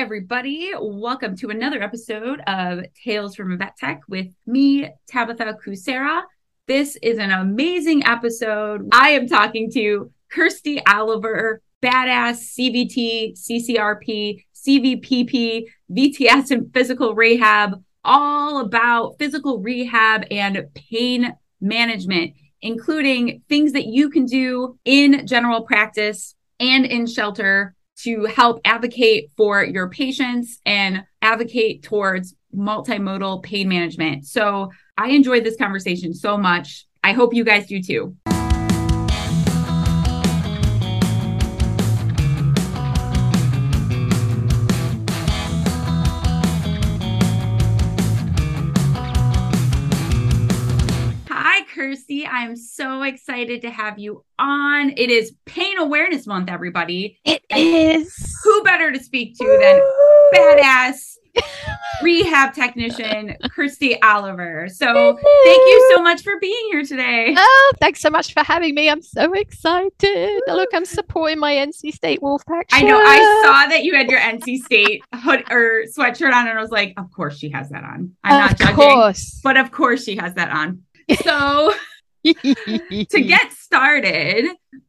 everybody. Welcome to another episode of Tales from Vet Tech with me, Tabitha Kucera. This is an amazing episode. I am talking to Kirsty Oliver, badass CVT, CCRP, CVPP, VTS, and physical rehab, all about physical rehab and pain management, including things that you can do in general practice and in shelter to help advocate for your patients and advocate towards multimodal pain management. So I enjoyed this conversation so much. I hope you guys do too. Kirsty. I'm so excited to have you on. It is Pain Awareness Month, everybody. It is. Who better to speak to than badass rehab technician Kirsty Oliver. So thank you so much for being here today. Oh, thanks so much for having me. I'm so excited. Look, I'm supporting my NC State Wolfpack. I know. I saw that you had your NC State hood or sweatshirt on, and I was like, of course she has that on. I'm of not judging, course. but of course she has that on. So to get started,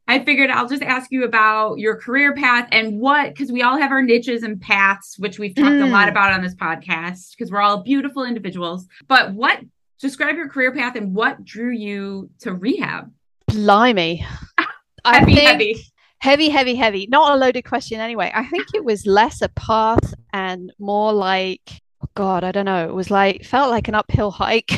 I figured I'll just ask you about your career path and what, because we all have our niches and paths, which we've talked mm. a lot mm. about on this podcast, because we're all beautiful individuals. But what, describe your career path and what drew you to rehab? Blimey. heavy, heavy. Heavy, heavy, heavy. Not a loaded question anyway. I think it was less a path and more like, oh God, I don't know. It was like, felt like an uphill hike.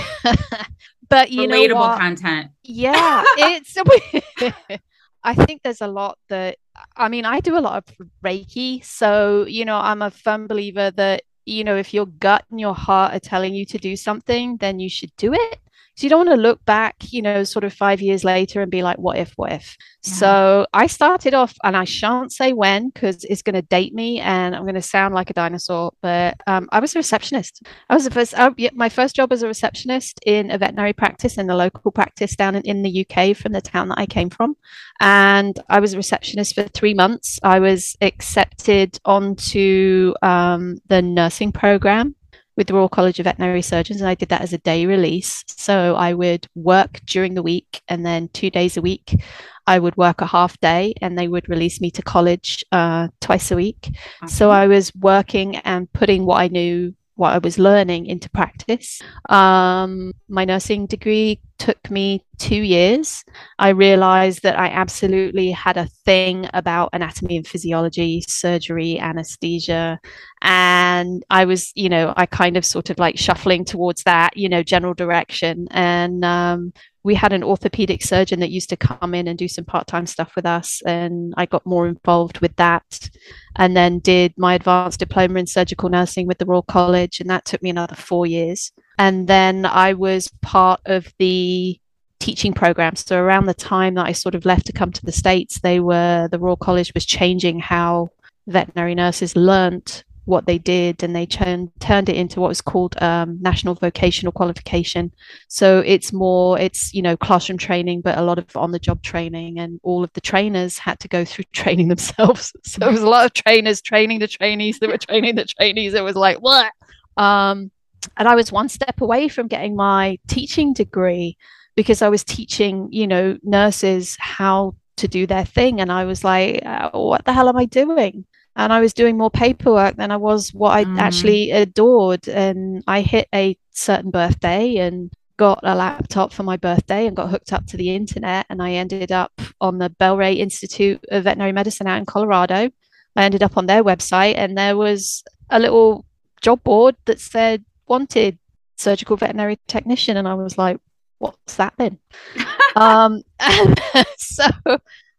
But you relatable know what? content. Yeah, it's. I think there's a lot that I mean. I do a lot of Reiki, so you know, I'm a firm believer that you know if your gut and your heart are telling you to do something, then you should do it. So you don't want to look back, you know, sort of five years later and be like, what if, what if? Yeah. So I started off, and I shan't say when because it's going to date me and I'm going to sound like a dinosaur, but um, I was a receptionist. I was the first, uh, yeah, my first job as a receptionist in a veterinary practice in the local practice down in, in the UK from the town that I came from. And I was a receptionist for three months. I was accepted onto um, the nursing program with the Royal College of Veterinary Surgeons, and I did that as a day release. So I would work during the week, and then two days a week, I would work a half day, and they would release me to college uh, twice a week. So I was working and putting what I knew what I was learning into practice. Um, my nursing degree took me two years. I realized that I absolutely had a thing about anatomy and physiology, surgery, anesthesia. And I was, you know, I kind of sort of like shuffling towards that, you know, general direction. And um, we had an orthopedic surgeon that used to come in and do some part-time stuff with us and i got more involved with that and then did my advanced diploma in surgical nursing with the royal college and that took me another four years and then i was part of the teaching program. So around the time that i sort of left to come to the states they were the royal college was changing how veterinary nurses learnt what they did and they turned turned it into what was called um, national vocational qualification. So it's more it's you know classroom training but a lot of on the job training and all of the trainers had to go through training themselves. So there was a lot of trainers training the trainees that were training the trainees. It was like what? Um, and i was one step away from getting my teaching degree because i was teaching you know nurses how to do their thing and i was like uh, what the hell am i doing and I was doing more paperwork than I was what I mm. actually adored. And I hit a certain birthday and got a laptop for my birthday and got hooked up to the internet. And I ended up on the Bel-Rea Institute of Veterinary Medicine out in Colorado. I ended up on their website, and there was a little job board that said wanted surgical veterinary technician. And I was like, what's that then? um, so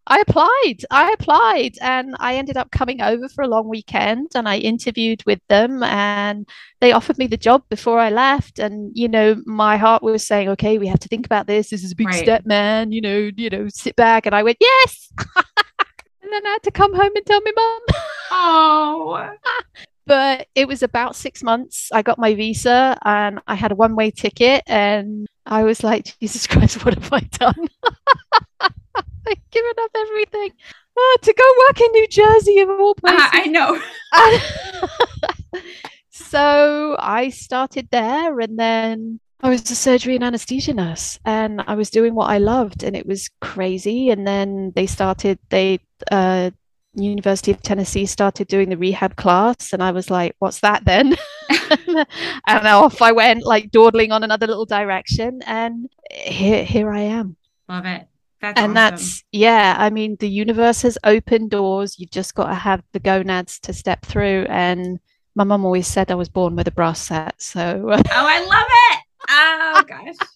I applied. I applied and I ended up coming over for a long weekend and I interviewed with them and they offered me the job before I left. And, you know, my heart was saying, okay, we have to think about this. This is a big right. step, man. You know, you know, sit back. And I went, yes. and then I had to come home and tell my mum. Oh. But it was about six months. I got my visa and I had a one way ticket and I was like, Jesus Christ, what have I done? I've given up everything. uh, to go work in New Jersey of all places. Uh, I know. so I started there and then I was a surgery and anesthesia nurse and I was doing what I loved and it was crazy. And then they started, they, uh, University of Tennessee started doing the rehab class and I was like, what's that then? and off I went like dawdling on another little direction and here, here I am. Love it. That's and awesome. that's yeah i mean the universe has opened doors you've just got to have the gonads to step through and my mum always said i was born with a brass set so oh i love it oh gosh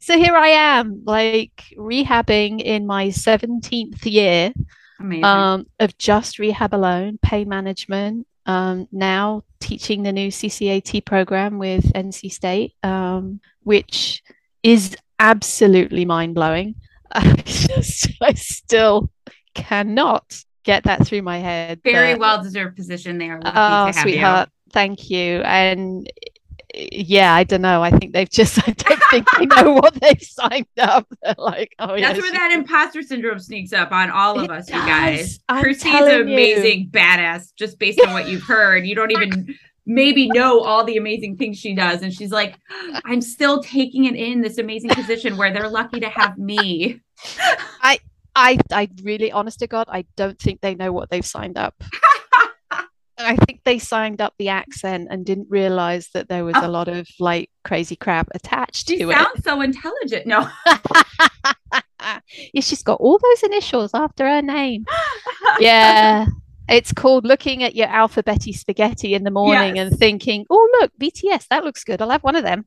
so here i am like rehabbing in my 17th year. Um, of just rehab alone pain management um, now teaching the new ccat program with nc state um, which is absolutely mind-blowing I just I still cannot get that through my head. Very well deserved position there. Lucky Oh, to have sweetheart, thank you. And yeah, I don't know. I think they've just I don't think they know what they've signed up. They're like, oh. That's where that imposter syndrome sneaks up on all of It us, you guys. does. I'm an you. amazing badass, just based on what you've heard. You don't even maybe know all the amazing things she does. And she's like, I'm still taking it in this amazing position where they're lucky to have me. I, I I really honest to God, I don't think they know what they've signed up. I think they signed up the accent and didn't realize that there was Oh. a lot of like crazy crap attached She to it. sounds so intelligent. No. yeah, she's got all those initials after her name. yeah. It's called looking at your alphabety spaghetti in the morning Yes. and thinking, oh, look, VTS, that looks good. I'll have one of them.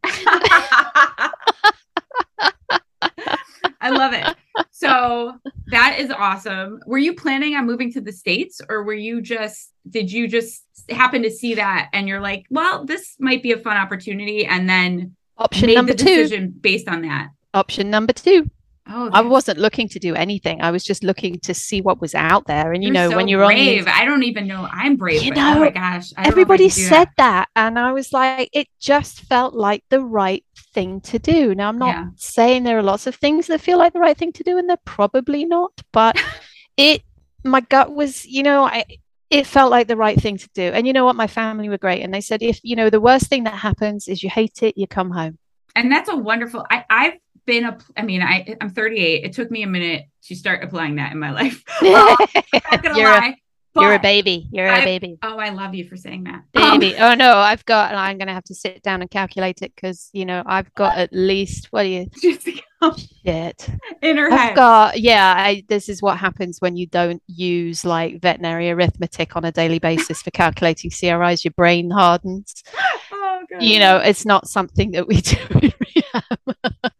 I love it. So that is awesome. Were you planning on moving to the States or were you just, did you just happen to see that and you're like, well, this might be a fun opportunity and then Option made number the two. decision based on that? Option number two. Oh, I wasn't looking to do anything. I was just looking to see what was out there. And you know, so when you're on brave. these- I don't even know I'm brave. You but, oh my know, gosh. I don't know everybody said that. that. and i was like it just felt like the right thing to do now i'm not Yeah. saying there are lots of things that feel like the right thing to do and they're probably not but it my gut was you know i it felt like the right thing to do and you know what my family were great and they said if you know the worst thing that happens is you hate it you come home and that's a wonderful I, i've been a i mean i i'm 38 it took me a minute to start applying that in my life Oh, not gonna you're, a, lie you're a baby you're a I- baby oh i love you for saying that Um, baby oh no i've got i'm gonna have to sit down and calculate it because you know i've got at least what do you shit in her I've head got yeah. I, this is what happens when you don't use like veterinary arithmetic on a daily basis for calculating CRIs. Your brain hardens. oh, God. You know, it's not something that we do in rehab. but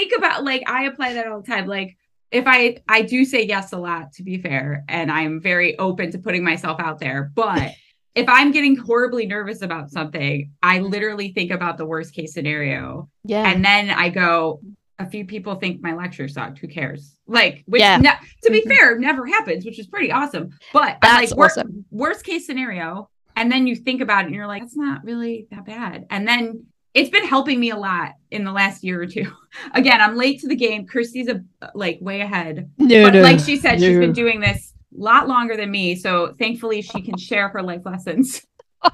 think about like i apply that all the time like if i i do say yes a lot to be fair and i'm very open to putting myself out there but if i'm getting horribly nervous about something i literally think about the worst case scenario Yeah, and then I go, a few people think my lecture sucked. Who cares? Like, which Yeah. ne- to be Mhm. fair, never happens, which is pretty awesome. But That's like, wor- awesome. worst case scenario, and then you think about it, and you're like, that's not really that bad. And then it's been helping me a lot in the last year or two. Again, I'm late to the game. Kirsty's a like way ahead, no, but like she said, she's been doing this a lot longer than me. So thankfully, she can share her life lessons.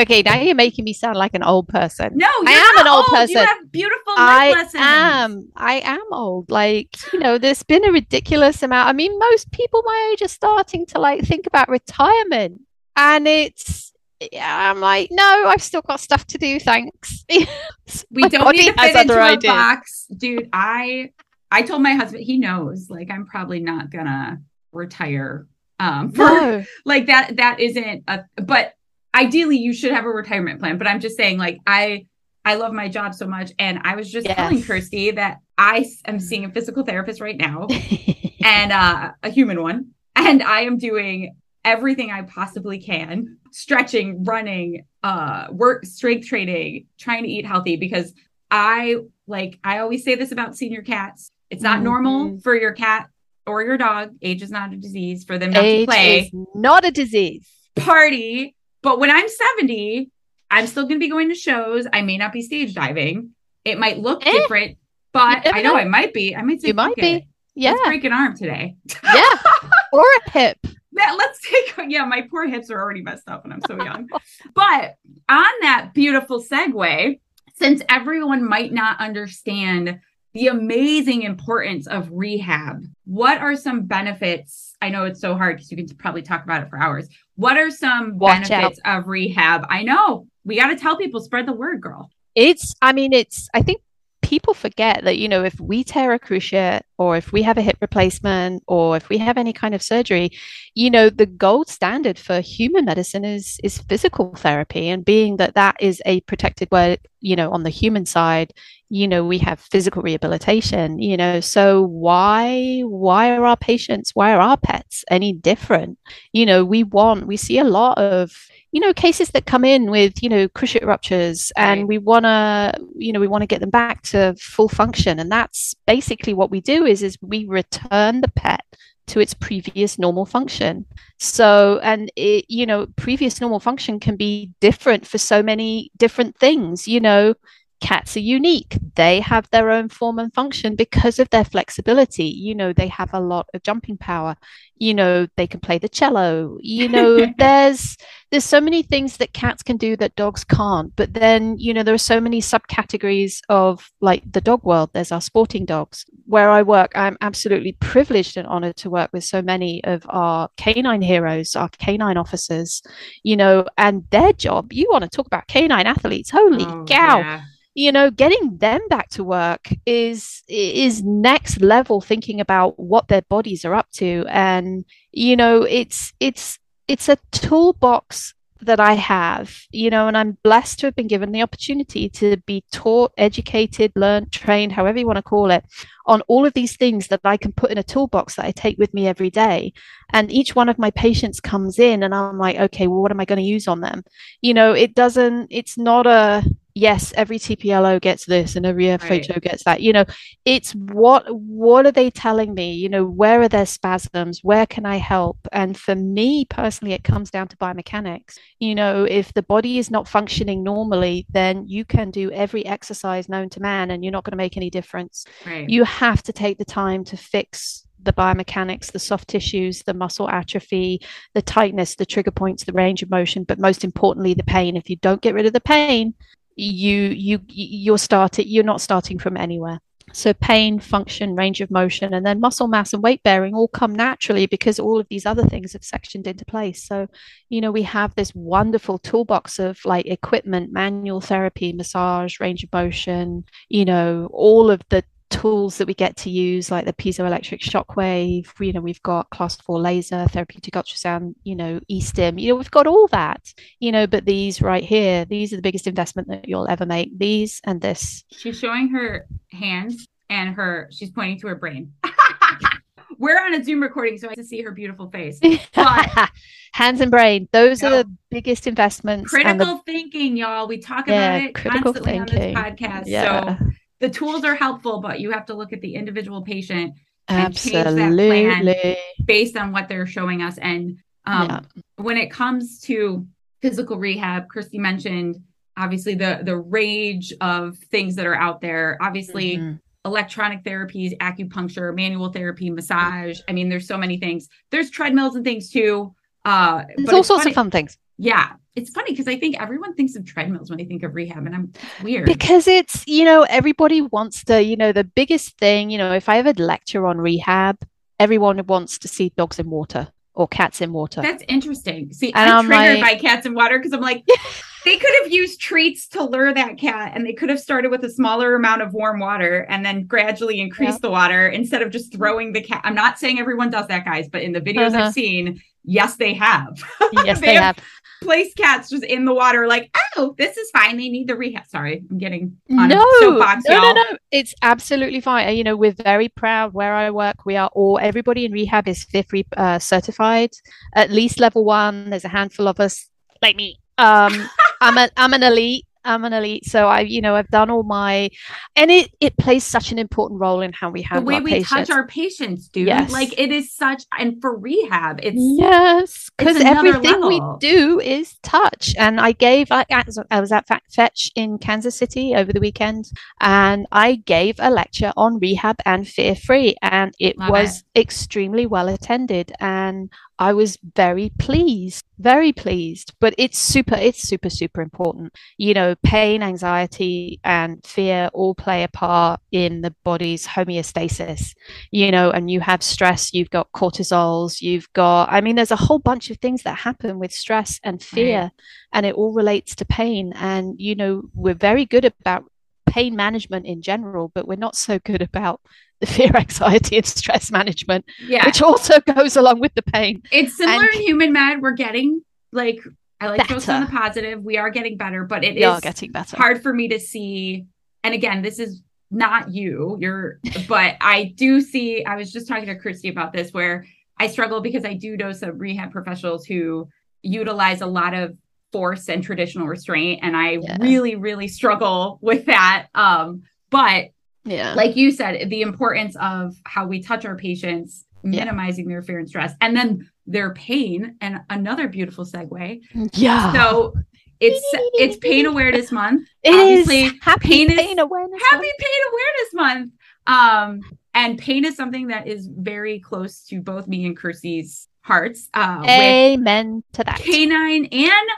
Okay, now you're making me sound like an old person. No, I you're am not an old You person. You have beautiful life I lessons. am. I am old. Like, you know, there's been a ridiculous amount. I mean, most people my age are starting to like think about retirement. And it's yeah, I'm like, no, I've still got stuff to do, thanks. we don't need to fit into a ideas. box dude i i told my husband he knows like i'm probably not gonna retire um for No. like that that isn't a but ideally you should have a retirement plan but i'm just saying like i i love my job so much and i was just telling Kirsty that I am seeing a physical therapist right now and uh, a human one. And I am doing everything I possibly can, stretching, running, uh, work, strength training, trying to eat healthy because I like, I always say this about senior cats. It's not normal Mhm. for your cat or your dog. Age is not a disease for them not to Age play, is not a disease. party. But when I'm 70, I'm still going to be going to shows. I may not be stage diving. It might look Eh, different, but I know know. I might be. I might say, You might "Fuck be. it." Yeah. Let's break an arm today. Yeah. or a hip. Yeah, let's take yeah, my poor hips are already messed up and I'm so young. but on that beautiful segue, since everyone might not understand the amazing importance of rehab, what are some benefits? I know it's so hard because you can probably talk about it for hours. What are some Watch benefits of rehab? I know we got to tell people, spread the word, girl. It's, I mean, it's, I think people forget that, you know, if we tear a cruciate or if we have a hip replacement or if we have any kind of surgery, you know, the gold standard for human medicine is is physical therapy. And being that that is a protected word, you know, on the human side, you know, we have physical rehabilitation, you know, so why why are our patients, why are our pets any different? You know, we want, we see a lot of you know cases that come in with you know cruciate ruptures and Right. we want to you know we want to get them back to full function. And that's basically what we do is is we return the pet to its previous normal function. So and it you know previous normal function can be different for so many different things you know cats are unique. They have their own form and function because of their flexibility. You know they have a lot of jumping power. You know they can play the cello. You know there's there's so many things that cats can do that dogs can't. But then you know there are so many subcategories of like the dog world. There's our sporting dogs. Where i work i'm absolutely privileged and honored to work with so many of our canine heroes our canine officers you know and their job you want to talk about canine athletes? Holy Oh, cow. yeah. You know getting them back to work is is next level thinking about what their bodies are up to and you know it's it's it's a toolbox that I have, you know, and I'm blessed to have been given the opportunity to be taught, educated, learned, trained, however you want to call it, on all of these things that I can put in a toolbox that I take with me every day. And each one of my patients comes in and I'm like, okay, well, what am I going to use on them? You know, it doesn't, it's not a, yes, every TPLO gets this and every FHO gets that. You know, it's what what are they telling me? You know, where are their spasms? Where can I help? And for me personally, it comes down to biomechanics. You know, if the body is not functioning normally, then you can do every exercise known to man and you're not going to make any difference. Right. You have to take the time to fix the biomechanics, the soft tissues, the muscle atrophy, the tightness, the trigger points, the range of motion, but most importantly, the pain. If you don't get rid of the pain, you you you're starting you're not starting from anywhere. So pain function range of motion and then muscle mass and weight bearing all come naturally because all of these other things have sectioned into place. So you know we have this wonderful toolbox of like equipment manual therapy massage range of motion you know all of the tools that we get to use like the piezoelectric shockwave you know we've got class 4 laser therapeutic ultrasound you know e-stim you know we've got all that you know but these right here these are the biggest investment that you'll ever make these and this She's showing her hands and her she's pointing to her brain. We're on a Zoom recording, so I get to see her beautiful face. But- hands and brain those are the biggest investments critical the, thinking, y'all. We talk Yeah, about it constantly thinking. on this podcast. yeah So the tools are helpful, but you have to look at the individual patient and change that plan. based on what they're showing us. And um, Yeah. when it comes to physical rehab, Kirsty mentioned obviously the the range of things that are out there. Obviously, Mhm. electronic therapies, acupuncture, manual therapy, massage. I mean, there's so many things. There's treadmills and things too. Uh, there's all sorts funny- of fun things Yeah, it's funny because I think everyone thinks of treadmills when they think of rehab, and I'm weird. because it's you know everybody wants to you know the biggest thing you know if i ever lecture on rehab everyone wants to see dogs in water or cats in water That's interesting. See, And I'm I'm triggered like- by cats in water because I'm like, they could have used treats to lure that cat, and they could have started with a smaller amount of warm water and then gradually increase Yeah. the water instead of just throwing the cat. I'm not saying everyone does that, guys, but in the videos Uh-huh. I've seen, yes, they have yes They they have- have placed cats just in the water, like, oh, this is fine. They need the rehab. Sorry, I'm getting on no, soapbox, no, no, y'all. no. It's absolutely fine. You know, we're very proud where I work. We are all, everybody in rehab is Fear Free uh, certified, at least level one. There's a handful of us like me. Um, I'm a, I'm an elite. I'm an elite. So I, you know, I've done all my, and it it plays such an important role in how we have the way we patients. touch our patients, dude. Yes. Like it is such, and for rehab, it's Yes, because everything we do is touch. And I gave, I, I was at Fetch in Kansas City over the weekend, and I gave a lecture on rehab and fear free, and it Love was extremely well attended. And I was very pleased, very pleased. But it's super, it's super, super important. You know, pain, anxiety, and fear all play a part in the body's homeostasis you know, and you have stress, you've got cortisols, you've got, I mean, there's a whole bunch of things that happen with stress and fear, and it all relates to pain. And, you know, we're very good about pain management in general, but we're not so good about the fear, anxiety, and stress management, yeah, which also goes along with the pain. it's similar and- in human med. We're getting like I like to focus on the positive. We are getting better, but it We is getting better. hard for me to see. And again, this is not you, you're, but I do see. I was just talking to Kirsty about this, where I struggle because I do know some rehab professionals who utilize a lot of force and traditional restraint, and I Yeah. really, really struggle with that. Um, but Yeah. like you said, the importance of how we touch our patients, Yeah. minimizing their fear and stress, and then their pain. And another beautiful segue. yeah. So it's it's Pain Awareness Month. It is obviously, happy pain pain, is- awareness. Happy Month. Pain Awareness Month. Um, and pain is something that is very close to both me and Kirsty's hearts. Uh, Amen to that. canine and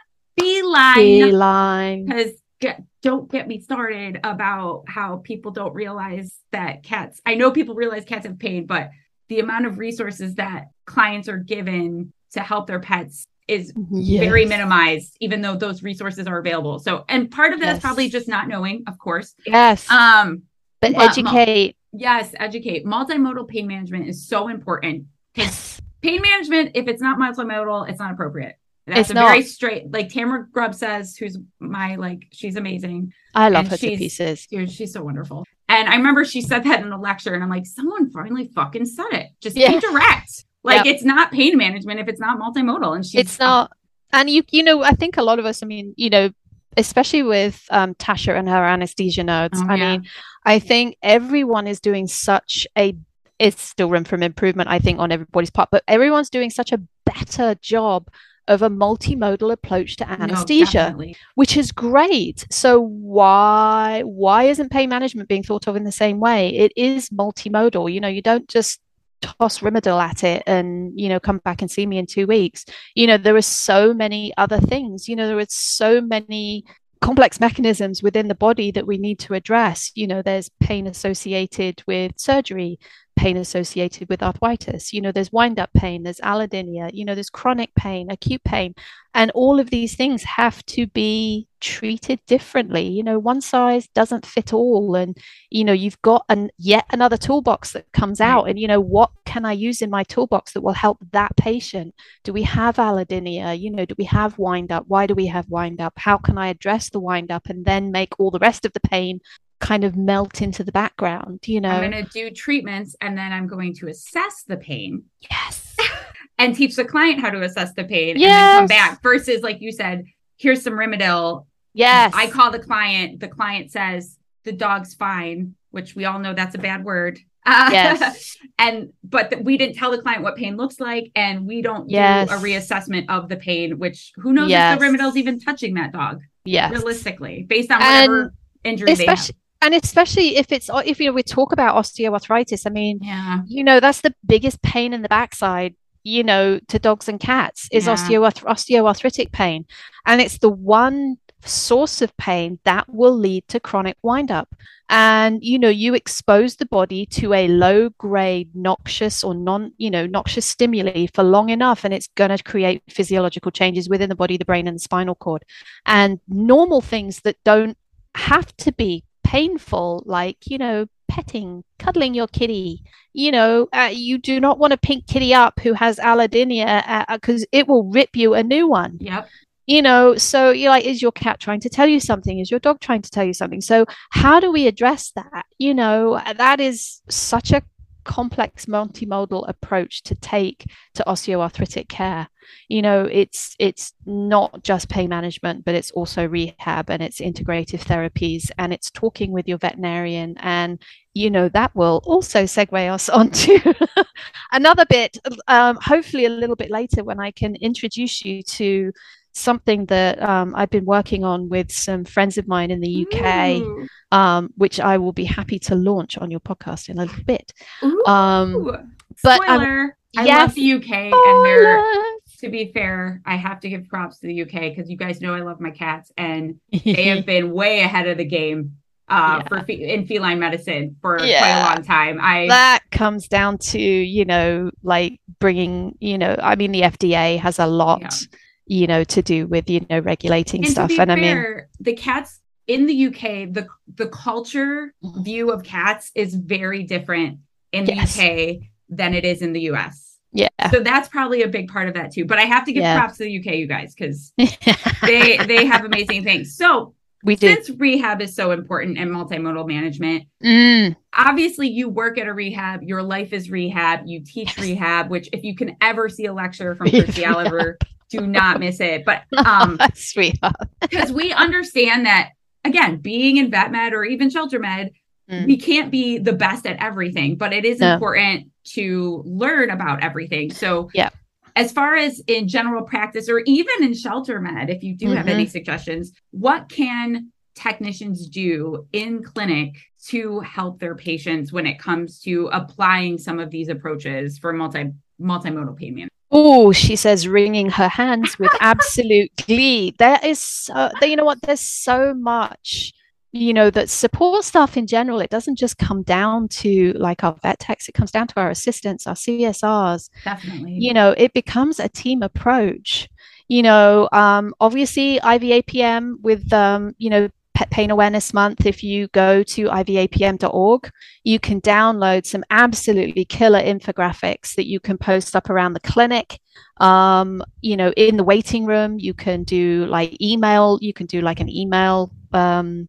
Feline. because get, don't get me started about how people don't realize that cats i know people realize cats have pain but the amount of resources that clients are given to help their pets is very minimized even though those resources are available so and part of that is Yes. probably just not knowing of course Yes. um but but- educate. yes educate multimodal pain management is so important Yes. pain management if it's not multimodal it's not appropriate that's It's a very straight like tamara grubb says who's my like she's amazing I love and her to pieces. Dude, she's so wonderful. And I remember she said that in a lecture, and I'm like, someone finally fucking said it. Just Yeah. be direct. Like it's not pain management if it's not multimodal. And she's it's not and you you know i think a lot of us i mean you know especially with um tasha and her anesthesia notes Oh, i yeah. mean i think everyone is doing such a it's still room for improvement i think on everybody's part but everyone's doing such a better job of a multimodal approach to anesthesia definitely. which is great. So why why isn't pain management being thought of in the same way? It is multimodal. You know you don't just toss Rimadyl at it and you know come back and see me in two weeks. You know there are so many other things. You know there are so many complex mechanisms within the body that we need to address. You know there's pain associated with surgery pain associated with arthritis. You know there's wind up pain there's allodynia you know there's chronic pain acute pain. And all of these things have to be treated differently. You know one size doesn't fit all. And you know you've got an yet another toolbox that comes mm. out. And you know what can i use in my toolbox that will help that patient? Do we have allodynia? You know do we have wind up? Why do we have wind up? How can i address the wind up and then make all the rest of the pain kind of melt into the background you know I'm going to do treatments and then I'm going to assess the pain yes and teach the client how to assess the pain and then come back versus like you said, here's some Rimadyl. yes I call the client, the client says the dog's fine, which we all know that's a bad word. Uh, yes and but th- we didn't tell the client what pain looks like and we don't Yes. do a reassessment of the pain which who knows Yes. if the Rimadyl's even touching that dog yes realistically based on And whatever injury they have especially and especially if it's uh, if you know we talk about osteoarthritis i mean yeah. you know that's the biggest pain in the backside you know to dogs and cats is Yeah. osteoarth- osteoarthritic pain. And it's the one source of pain that will lead to chronic windup. And you know you expose the body to a low grade noxious or non you know noxious stimuli for long enough and it's going to create physiological changes within the body the brain and the spinal cord. And normal things that don't have to be painful like you know petting cuddling your kitty. You know uh, you do not want a pink kitty up who has allodynia because it will rip you a new one. Yep. You know so you're like is your cat trying to tell you something? Is your dog trying to tell you something? So how do we address that? You know that is such a complex multimodal approach to take to osteoarthritic care. You know it's it's not just pain management but it's also rehab and it's integrative therapies and it's talking with your veterinarian and you know that will also segue us onto another bit um, hopefully a little bit later when i can introduce you to something that um, I've been working on with some friends of mine in the UK, um, which I will be happy to launch on your podcast in a little bit. Um, but Spoiler, I yes, love the UK, and to be fair, I have to give props to the UK because you guys know I love my cats, and they have been way ahead of the game uh, yeah. for fe- in feline medicine for yeah. quite a long time. I that comes down to you know like bringing you know I mean the FDA has a lot. Yeah you know, to do with, you know, regulating and stuff. and fair, I mean, the cats in the UK, the the culture mm-hmm. view of cats is very different in the yes. UK than it is in the US. Yeah. So that's probably a big part of that too. But I have to give yeah. props to the UK, you guys, because they they have amazing things. So we do. Since rehab is so important and multimodal management, mm. obviously you work at a rehab, your life is rehab, you teach rehab, which if you can ever see a lecture from Kirsty Oliver, do not miss it. But um sweetheart. Because we understand that again, being in vet med or even shelter med, mm. we can't be the best at everything, but it is no. important to learn about everything. So yeah. As far as in general practice or even in shelter med, if you do mm-hmm. have any suggestions, what can technicians do in clinic to help their patients when it comes to applying some of these approaches for multi multimodal pain management? Oh, she says, wringing her hands with absolute glee. There is, so, you know what? There's so much, you know, that support staff in general. It doesn't just come down to like our vet techs. It comes down to our assistants, our CSRs. Definitely. You know, it becomes a team approach. You know, um, obviously IVAPM with, um, you know, Pet Pain Awareness Month, if you go to ivapm.org, you can download some absolutely killer infographics that you can post up around the clinic. Um, you know, in the waiting room, you can do like email, you can do like an email um,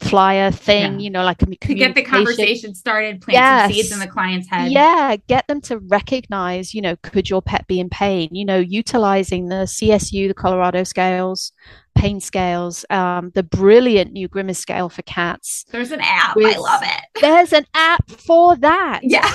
flyer thing, yeah. you know, like to get the conversation started, plant yes. some seeds in the client's head. Yeah, get them to recognize, you know, could your pet be in pain? You know, utilizing the CSU, the Colorado scales, pain scales, um, the brilliant new Grimace scale for cats. There's an app. With, I love it. There's an app for that. Yeah.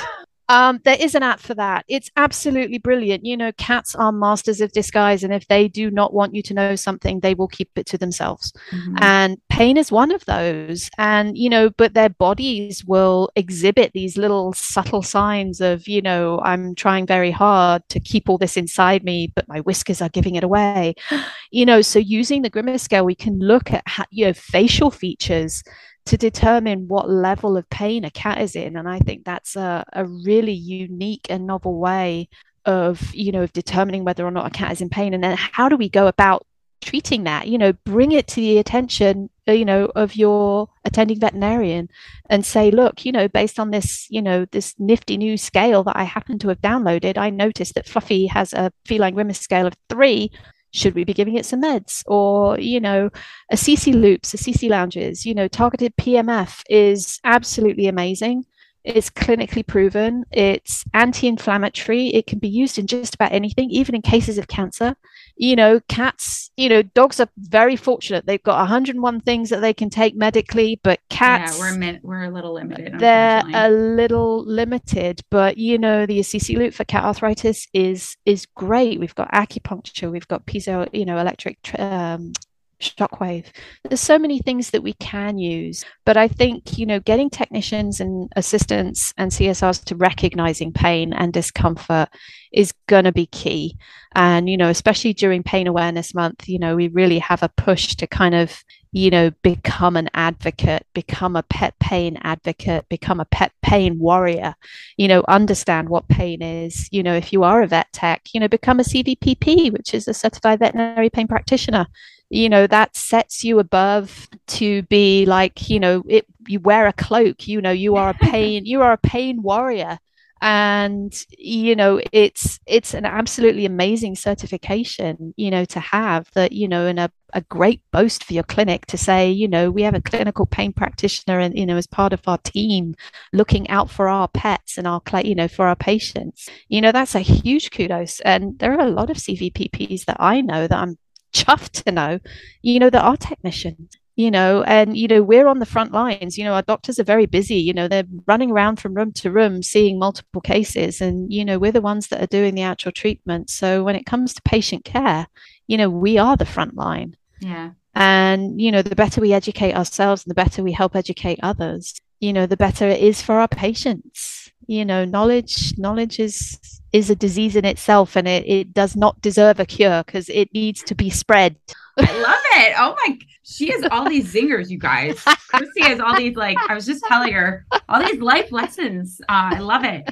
Um, there is an app for that. It's absolutely brilliant. You know, cats are masters of disguise, and if they do not want you to know something, they will keep it to themselves. Mm-hmm. And pain is one of those. And, you know, but their bodies will exhibit these little subtle signs of, you know, I'm trying very hard to keep all this inside me, but my whiskers are giving it away. you know, so using the grimace scale, we can look at, you know, facial features to determine what level of pain a cat is in. And I think that's a, a really unique and novel way of, you know, of determining whether or not a cat is in pain. And then how do we go about treating that? You know, bring it to the attention, uh, you know, of your attending veterinarian and say, look, you know, based on this, you know, this nifty new scale that I happen to have downloaded, I noticed that Fluffy has a feline grimace scale of three should we be giving it some meds? Or you know Assisi loops Assisi lounges you know targeted PEMF is absolutely amazing. It's clinically proven. It's anti-inflammatory. It can be used in just about anything even in cases of cancer you know cats you know dogs are very fortunate. They've got 101 things that they can take medically but cats yeah we're we're a little limited they're a little limited but you know the Assisi loop for cat arthritis is is great. We've got acupuncture we've got piezo you know electric um, shockwave. There's so many things that we can use but i think you know getting technicians and assistants and csrs to recognizing pain and discomfort is going to be key. And you know especially during pain awareness month you know we really have a push to kind of you know become an advocate become a pet pain advocate become a pet pain warrior. You know understand what pain is. You know if you are a vet tech you know become a cvpp which is a certified veterinary pain practitioner you know that sets you above to be like you know it you wear a cloak you know you are a pain you are a pain warrior. And you know it's it's an absolutely amazing certification you know to have that you know and a, a great boast for your clinic to say you know we have a clinical pain practitioner and you know as part of our team looking out for our pets and our you know for our patients. You know that's a huge kudos. And there are a lot of cvpps that i know that i'm chuffed to know. You know that are technicians you know and you know we're on the front lines. You know our doctors are very busy. You know they're running around from room to room seeing multiple cases and you know we're the ones that are doing the actual treatment. So when it comes to patient care you know we are the front line. Yeah. And you know the better we educate ourselves and the better we help educate others you know the better it is for our patients. You know knowledge knowledge is is a disease in itself and it, it does not deserve a cure because it needs to be spread I love it. Oh my, she has all these zingers, you guys. Kirsty has all these, like, I was just telling her, all these life lessons. Uh, I love it.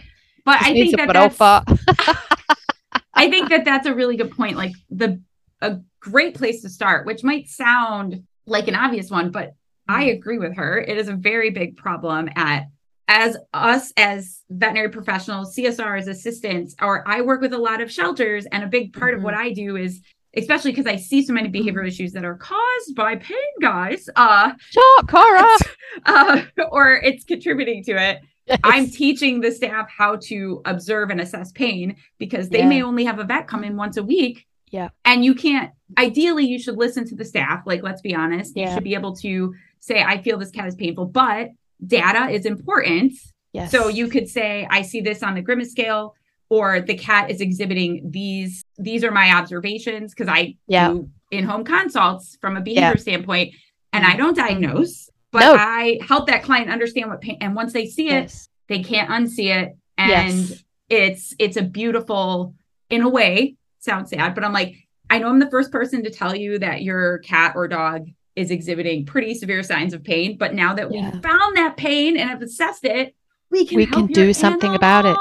But I think that that's, I think that that's a really good point. Like the, a great place to start, which might sound like an obvious one, but I mm. agree with her. It is a very big problem at as us as veterinary professionals, CSRs, assistants, or I work with a lot of shelters, and a big part mm-hmm. of what I do is especially because I see so many behavioral issues that are caused by pain, guys. Uh, Stop, Cara. Uh, or it's contributing to it. Yes. I'm teaching the staff how to observe and assess pain because they yeah. may only have a vet come in once a week. Yeah. And you can't, ideally, you should listen to the staff. Like, let's be honest. Yeah. You should be able to say, I feel this cat is painful, but data is important. Yes. So you could say, I see this on the grimace scale or the cat is exhibiting these these are my observations because i yeah. do in-home consults from a behavior yeah. standpoint and i don't diagnose but no. i help that client understand what pain and once they see it yes. they can't unsee it and yes. it's it's a beautiful in a way sounds sad but i'm like i know i'm the first person to tell you that your cat or dog is exhibiting pretty severe signs of pain but now that yeah. we found that pain and have assessed it we can we can do something about it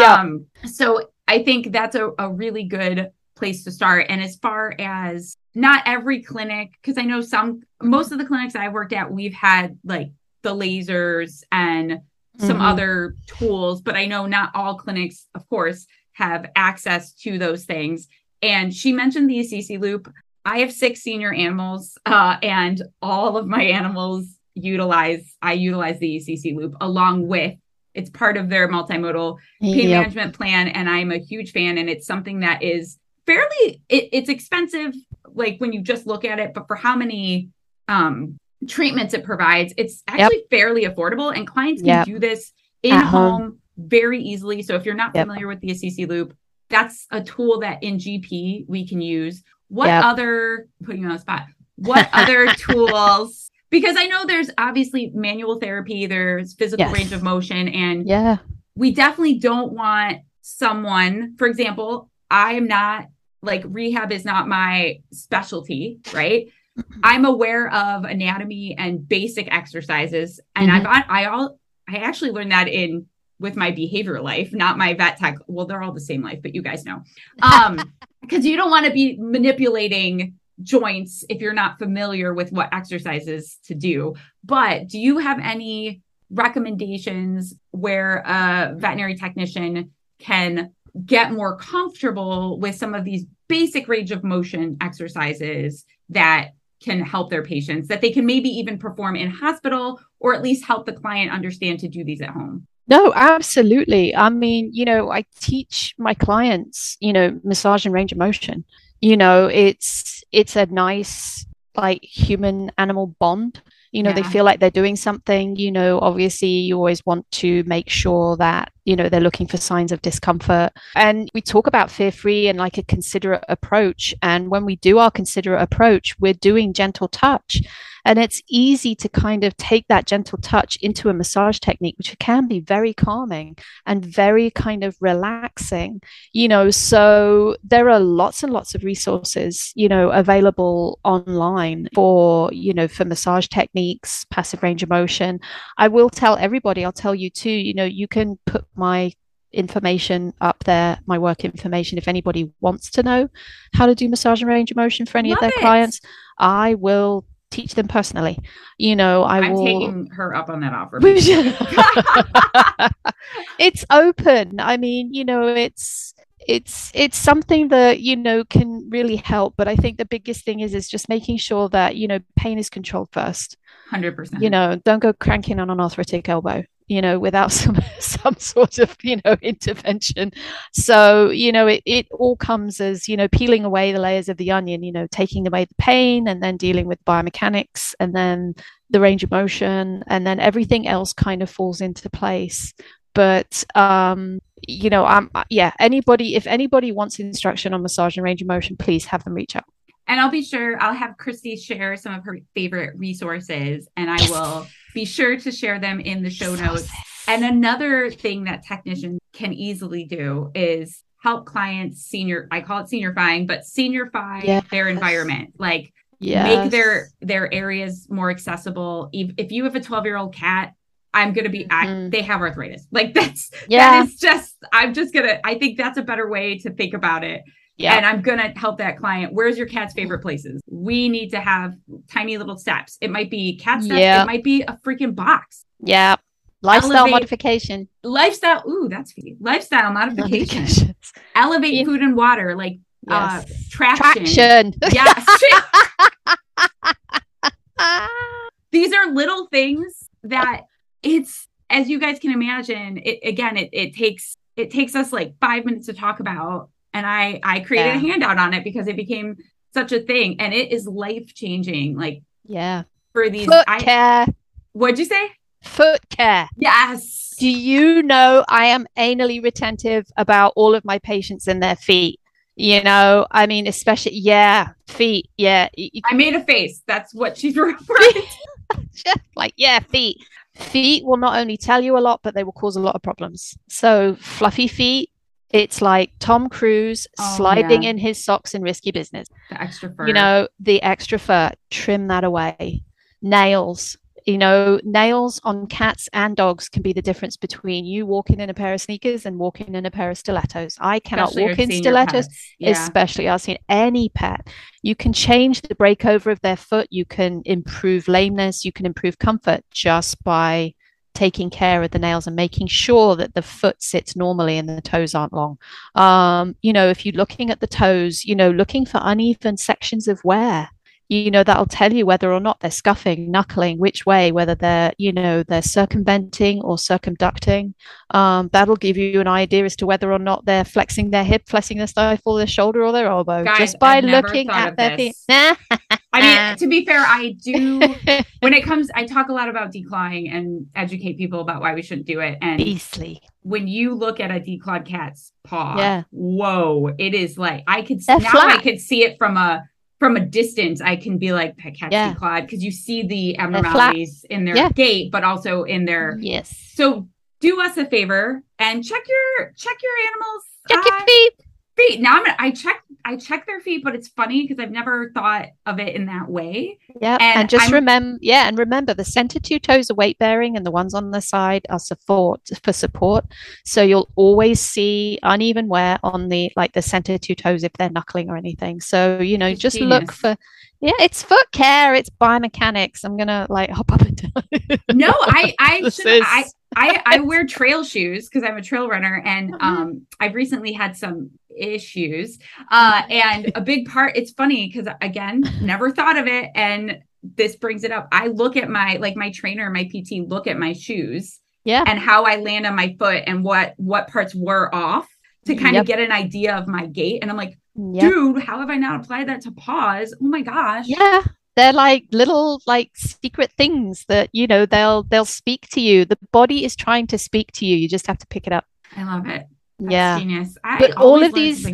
yeah. Um, so I think that's a, a really good place to start. And as far as not every clinic, because I know some, most of the clinics I've worked at, we've had like the lasers and some mm-hmm. other tools, but I know not all clinics, of course, have access to those things. And she mentioned the Assisi loop. I have six senior animals, uh, and all of my animals utilize, I utilize the Assisi loop along with it's part of their multimodal pain yep. management plan, and I'm a huge fan. And it's something that is fairly it, it's expensive, like when you just look at it, but for how many um, treatments it provides, it's actually yep. fairly affordable, and clients can yep. do this in At home, home very easily. So if you're not familiar with the Assisi Loop, that's a tool that in GP we can use. What other putting you on the spot? What other tools because I know there's obviously manual therapy, there's physical yes. range of motion, and yeah, we definitely don't want someone, for example, I am not like rehab is not my specialty, right? I'm aware of anatomy and basic exercises, and mm-hmm. I've I all I actually learned that in with my behavior life, not my vet tech. Well, they're all the same life, but you guys know. Um, because you don't want to be manipulating joints if you're not familiar with what exercises to do. But do you have any recommendations where a veterinary technician can get more comfortable with some of these basic range of motion exercises that can help their patients that they can maybe even perform in hospital or at least help the client understand to do these at home? No, absolutely. I mean, you know, I teach my clients, you know, massage and range of motion you know it's it's a nice like human animal bond you know yeah. they feel like they're doing something you know obviously you always want to make sure that you know they're looking for signs of discomfort and we talk about fear free and like a considerate approach and when we do our considerate approach we're doing gentle touch and it's easy to kind of take that gentle touch into a massage technique, which can be very calming and very kind of relaxing, you know. So there are lots and lots of resources, you know, available online for, you know, for massage techniques, passive range of motion. I will tell everybody, I'll tell you too, you know, you can put my information up there, my work information. If anybody wants to know how to do massage and range of motion for any Love of their it. clients, I will teach them personally. You know, I I'm will taking her up on that offer. it's open. I mean, you know, it's it's it's something that you know can really help but i think the biggest thing is is just making sure that you know pain is controlled first 100% you know don't go cranking on an arthritic elbow you know without some some sort of you know intervention. So you know it, it all comes as you know peeling away the layers of the onion you know taking away the pain and then dealing with biomechanics and then the range of motion and then everything else kind of falls into place. But um you know i'm yeah anybody if anybody wants instruction on massage and range of motion please have them reach out. And I'll be sure I'll have Kirsty share some of her favorite resources and I will be sure to share them in the show notes. And another thing that technicians can easily do is help clients senior I call it seniorifying, but seniorify yes. their environment. Like yes. make their their areas more accessible. If you have a 12-year-old cat, I'm gonna be mm-hmm. they have arthritis. Like that's yeah. that is just I'm just gonna I think that's a better way to think about it yeah. And I'm going to help that client. Where's your cat's favorite places? We need to have tiny little steps. It might be cat steps. Yeah. It might be a freaking box. Yeah. Lifestyle Elevate, modification. Lifestyle. Ooh, that's feet. Lifestyle modification. Elevate yeah. food and water, like uh, yes. uh, traction. Traction. Yes. These are little things that it's, as you guys can imagine, it, again, it, it takes, it takes us like five minutes to talk about and I I created yeah. a handout on it because it became such a thing and it is life changing. Like yeah, for these foot I, care. What'd you say? Foot care. Yes. Do you know I am anally retentive about all of my patients and their feet? You know, I mean, especially yeah, feet. Yeah, I made a face. That's what she's referring. like yeah, feet. Feet will not only tell you a lot, but they will cause a lot of problems. So fluffy feet, it's like Tom Cruise oh, sliding yeah. in his socks in risky business. The extra fur. You know, the extra fur, trim that away. Nails, you know, nails on cats and dogs can be the difference between you walking in a pair of sneakers and walking in a pair of stilettos. I cannot especially walk in stilettos, yeah. especially I've seen any pet. You can change the breakover of their foot, you can improve lameness, you can improve comfort just by taking care of the nails and making sure that the foot sits normally and the toes aren't long. Um, you know, if you're looking at the toes, you know, looking for uneven sections of wear you know that'll tell you whether or not they're scuffing knuckling which way whether they're you know they're circumventing or circumducting. Um, that'll give you an idea as to whether or not they're flexing their hip flexing their stifle their shoulder or their elbow Guys, just by looking at their feet. I mean to be fair i do when it comes i talk a lot about declawing and educate people about why we shouldn't do it and beastly. when you look at a declawed cat's paw yeah. whoa it is like i could now flat. i could see it from a from a distance, I can be like catch yeah. clawed because you see the abnormalities in their yeah. gait, but also in their yes. So do us a favor and check your check your animals. Check uh, your feet. Feet. Now I'm gonna, I check I check their feet, but it's funny because I've never thought of it in that way. Yeah, and, and just remember, yeah, and remember the center two toes are weight bearing, and the ones on the side are support for support. So you'll always see uneven wear on the like the center two toes if they're knuckling or anything. So you know, just genius. look for. Yeah, it's foot care. It's biomechanics. I'm gonna like hop up and down. no, I I should is... I I I wear trail shoes because I'm a trail runner, and mm-hmm. um I've recently had some issues. Uh, and a big part, it's funny because again, never thought of it. And this brings it up. I look at my, like my trainer, my PT, look at my shoes. Yeah. And how I land on my foot and what what parts were off to kind yep. of get an idea of my gait. And I'm like, yep. dude, how have I not applied that to pause? Oh my gosh. Yeah they're like little like secret things that you know they'll they'll speak to you the body is trying to speak to you you just have to pick it up i love it that's yeah. Genius. I but all of these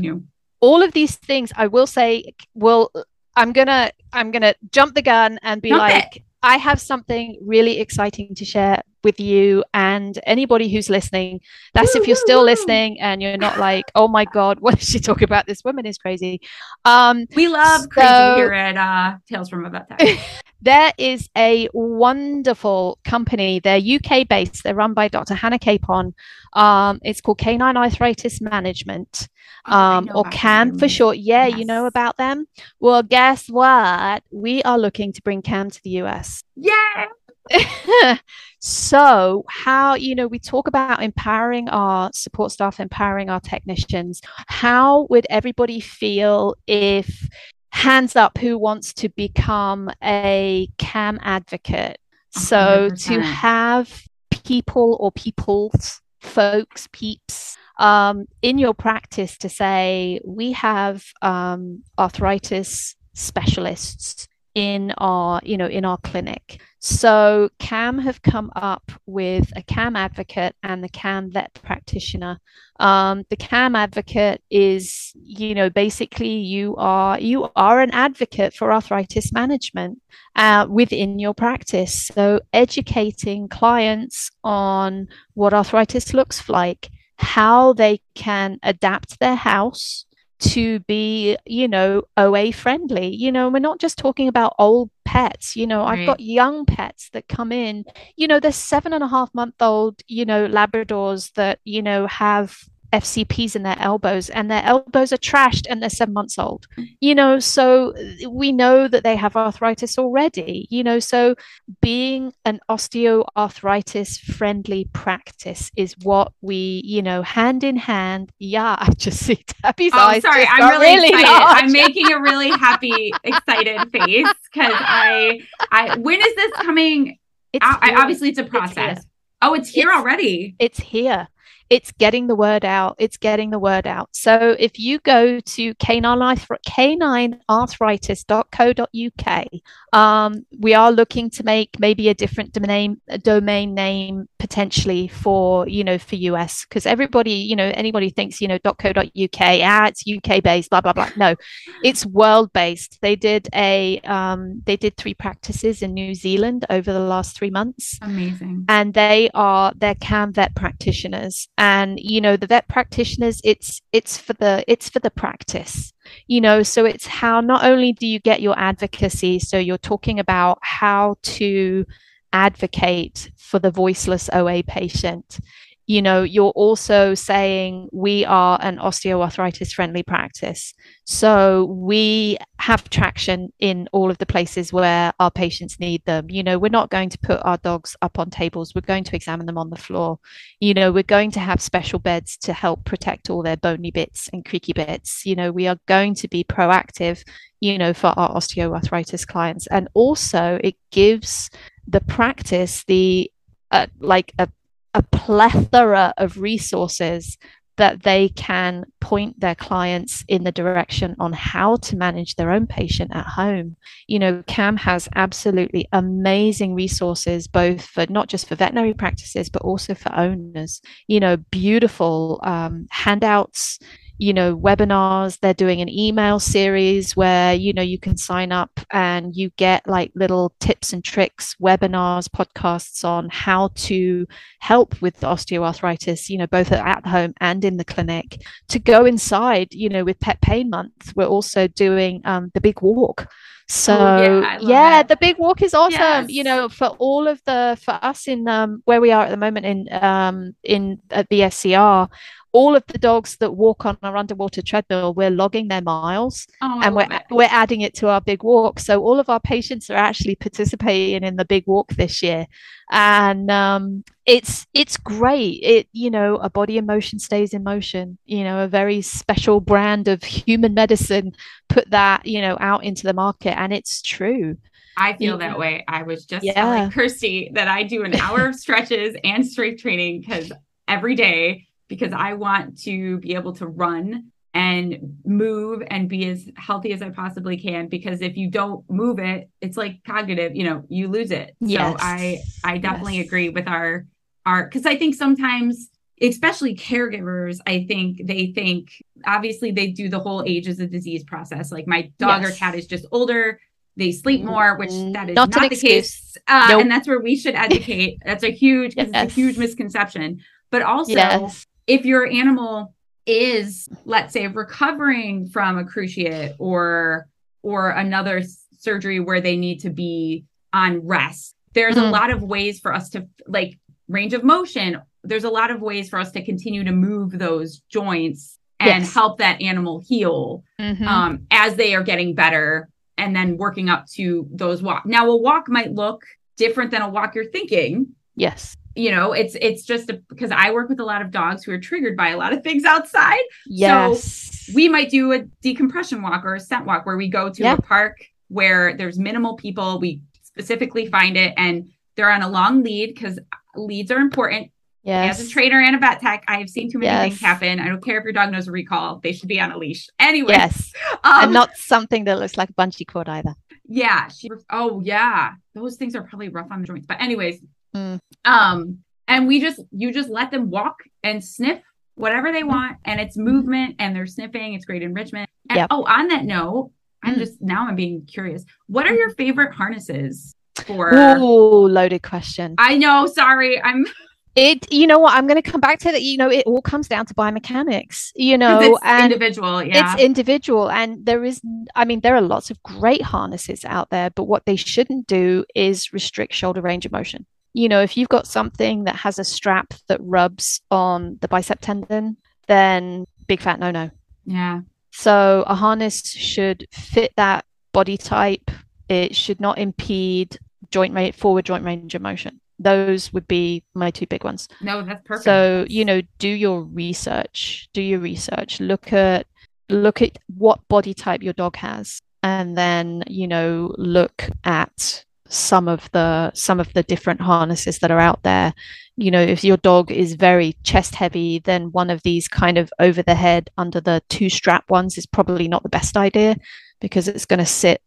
all of these things I will say will I'm gonna I'm gonna jump the gun and be like it. I have something really exciting to share with you and anybody who's listening. That's if you're still listening and you're not like, oh my God, what is she talking about? This woman is crazy. Um, we love so, crazy here at uh, Tales from a Vet Tech. there is a wonderful company. They're UK based. They're run by Dr. Hannah Capon. Um, it's called Canine Arthritis Management, oh, um, or CAM for short. Yeah, yes. you know about them. Well, guess what? We are looking to bring CAM to the US. Yeah. so how you know we talk about empowering our support staff empowering our technicians how would everybody feel if hands up who wants to become a cam advocate so 100%. to have people or peoples folks peeps um, in your practice to say we have um, arthritis specialists in our you know in our clinic. So cam have come up with a cam advocate and the cam vet practitioner. Um, the cam advocate is you know basically you are you are an advocate for arthritis management uh, within your practice. So educating clients on what arthritis looks like how they can adapt their house to be, you know, OA friendly. You know, we're not just talking about old pets. You know, right. I've got young pets that come in, you know, there's seven and a half month old, you know, Labradors that, you know, have FCPs in their elbows and their elbows are trashed and they're seven months old. You know, so we know that they have arthritis already, you know, so being an osteoarthritis friendly practice is what we, you know, hand in hand. Yeah, I just see Tabby's oh, eyes. sorry, I'm really, really excited. Large. I'm making a really happy, excited face because I, I, when is this coming? It's I, obviously it's a process. It's oh, it's here it's, already. It's here it's getting the word out. It's getting the word out. So if you go to caninearthritis.co.uk, um, we are looking to make maybe a different domain a domain name potentially for you know for US because everybody you know anybody thinks you know .co.uk ah it's UK based blah blah blah. No, it's world based. They did a um, they did three practices in New Zealand over the last three months. Amazing. And they are they're CAM vet practitioners and you know the vet practitioners it's it's for the it's for the practice you know? So it's how not only do you get your advocacy so you're talking about how to advocate for the voiceless OA patient you know you're also saying we are an osteoarthritis friendly practice. So we have traction in all of the places where our patients need them. You know we're not going to put our dogs up on tables. We're going to examine them on the floor. You know we're going to have special beds to help protect all their bony bits and creaky bits. You know we are going to be proactive you know for our osteoarthritis clients. And also it gives the practice the uh, like a a plethora of resources that they can point their clients in the direction on how to manage their own patient at home. You know, CAM has absolutely amazing resources, both for not just for veterinary practices, but also for owners. You know, beautiful um, handouts, you know webinars they're doing an email series where you know you can sign up and you get like little tips and tricks webinars podcasts on how to help with osteoarthritis you know both at home and in the clinic to go inside you know with pet pain month. We're also doing um, the big walk. So oh, yeah, yeah the big walk is awesome yes. you know for all of the for us in um where we are at the moment in um in at the scr all of the dogs that walk on our underwater treadmill, we're logging their miles oh, and we're, we're adding it to our big walk. So all of our patients are actually participating in the big walk this year. And um, it's it's great. It you know, a body in motion stays in motion. You know, a very special brand of human medicine put that, you know, out into the market. And it's true. I feel that way. I was just yeah. telling Kirsty that I do an hour of stretches and strength training because every day because I want to be able to run and move and be as healthy as I possibly can because if you don't move it it's like cognitive you know you lose it. Yes. so I I definitely yes. agree with our our cuz I think sometimes especially caregivers I think they think obviously they do the whole age is a disease process. Like my dog yes. or cat is just older they sleep more which that is not, not the case. Uh, nope. and that's where we should educate that's a huge it's a huge misconception. But also yes if your animal is let's say recovering from a cruciate or or another surgery where they need to be on rest there's mm-hmm. a lot of ways for us to like range of motion there's a lot of ways for us to continue to move those joints and yes. help that animal heal mm-hmm. um, as they are getting better and then working up to those walk now a walk might look different than a walk you're thinking. Yes. You know, it's it's just a, because I work with a lot of dogs who are triggered by a lot of things outside. Yes. So we might do a decompression walk or a scent walk where we go to a park where there's minimal people. We specifically find it and they're on a long lead because leads are important. yes. As a trainer and a vet tech, I have seen too many Yes. things happen. I don't care if your dog knows a recall; they should be on a leash. Anyway, Yes. um, and not something that looks like a bungee cord either. yeah. She, oh yeah, those things are probably rough on the joints. But anyways, Mm. um, and we just you just let them walk and sniff whatever Mm-hmm. they want, and it's movement and they're sniffing. It's great enrichment. And Yep. oh, on that note, I'm Mm. just now I'm being curious. What are your favorite harnesses for? Ooh, loaded question. I know. Sorry, I'm. It, you know what? I'm going to come back to that. You know, it all comes down to biomechanics. you know, it's and individual. Yeah. it's individual and there is i mean there are lots of great harnesses out there but what they shouldn't do is restrict shoulder range of motion you know if you've got something that has a strap that rubs on the bicep tendon then big fat no no yeah. so a harness should fit that body type. It should not impede joint rate forward joint range of motion. Those would be my two big ones. No, that's perfect. so, you know, do your research, do your research, look at look at what body type your dog has and then, you know, look at some of the some of the different harnesses that are out there. You know, if your dog is very chest heavy, then one of these kind of over the head under the two strap ones is probably not the best idea because it's going to sit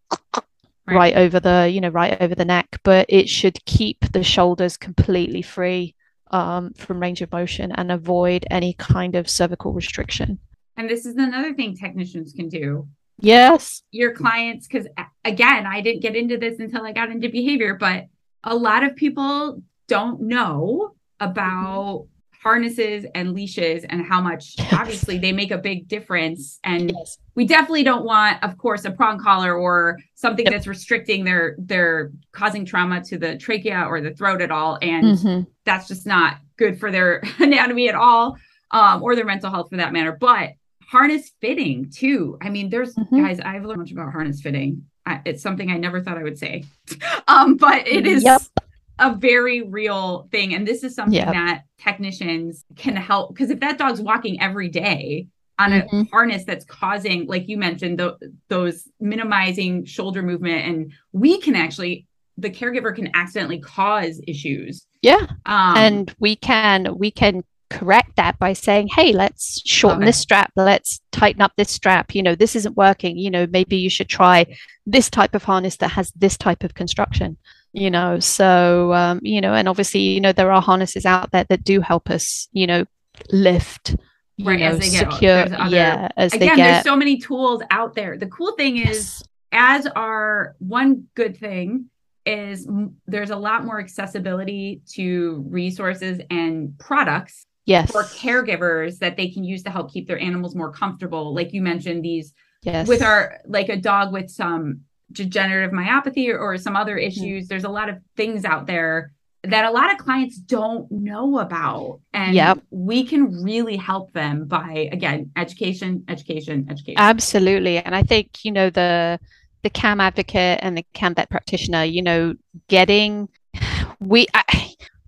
Right. right over the, you know, right over the neck, but it should keep the shoulders completely free um, from range of motion and avoid any kind of cervical restriction. and this is another thing technicians can do. Yes. your clients because again i didn't get into this until i got into behavior but a lot of people don't know about harnesses and leashes and how much obviously they make a big difference and Yes. we definitely don't want of course a prong collar or something Yep. that's restricting their their causing trauma to the trachea or the throat at all and Mhm. that's just not good for their anatomy at all um, or their mental health for that matter but harness fitting too i mean there's Mhm. guys i've learned much about harness fitting I, it's something i never thought i would say um, but it is Yep. a very real thing and this is something Yep. that technicians can help because if that dog's walking every day on a Mhm. harness that's causing like you mentioned tho- those minimizing shoulder movement and we can actually the caregiver can accidentally cause issues Yeah. um, and we can we can correct that by saying hey let's shorten Love this strap. Let's tighten up this strap. You know this isn't working. You know maybe you should try this type of harness that has this type of construction. You know so um, you know and obviously you know there are harnesses out there that do help us you know lift you Right, know as they get- secure other- yeah as they again there's so many tools out there. The cool thing is Yes. as our one good thing is there's a lot more accessibility to resources and products yes for caregivers that they can use to help keep their animals more comfortable like you mentioned these yes with our like a dog with some degenerative myelopathy or, or some other Mm-hmm. issues there's a lot of things out there that a lot of clients don't know about and Yep. we can really help them by again education education education Absolutely. And I think, you know, the the CAM advocate and the CAM vet practitioner, you know, getting we I,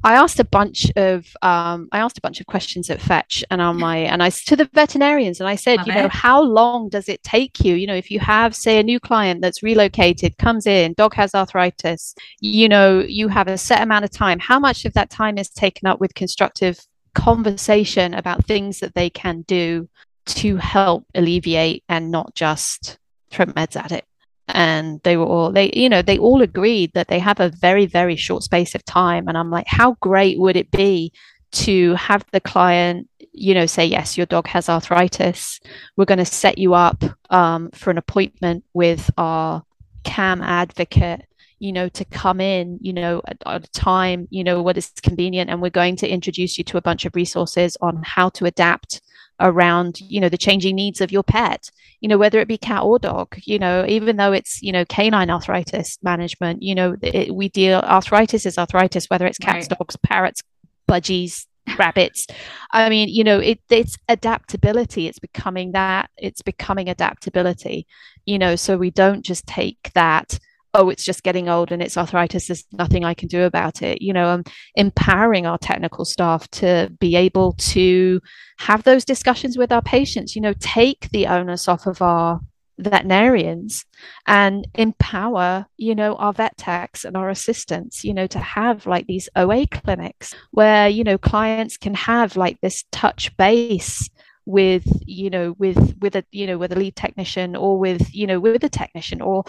I asked a bunch of um I asked a bunch of questions at Fetch and on my and I to the veterinarians and I said, Love you know, it. how long does it take you? You know, if you have, say, a new client that's relocated, comes in, dog has arthritis, you know, you have a set amount of time. How much of that time is taken up with constructive conversation about things that they can do to help alleviate and not just throw meds at it. And they were all they, you know, they all agreed that they have a very, very short space of time. And I'm like, how great would it be to have the client, you know, say, yes, your dog has arthritis. We're going to set you up um, for an appointment with our CAM advocate you know, to come in, you know, at, at a time, you know, what is convenient. And we're going to introduce you to a bunch of resources on how to adapt around, you know, the changing needs of your pet, you know, whether it be cat or dog, you know, even though it's, you know, canine arthritis management, you know, it, we deal, arthritis is arthritis, whether it's cats, Right. dogs, parrots, budgies, rabbits. I mean, you know, it, it's adaptability. It's becoming that, it's becoming adaptability, you know, so we don't just take that oh, it's just getting old and it's arthritis. There's nothing I can do about it. You know, um, empowering our technical staff to be able to have those discussions with our patients, you know, take the onus off of our veterinarians and empower you know our vet techs and our assistants you know to have like these oa clinics where you know clients can have like this touch base with you know with with a you know with a lead technician or with you know with a technician or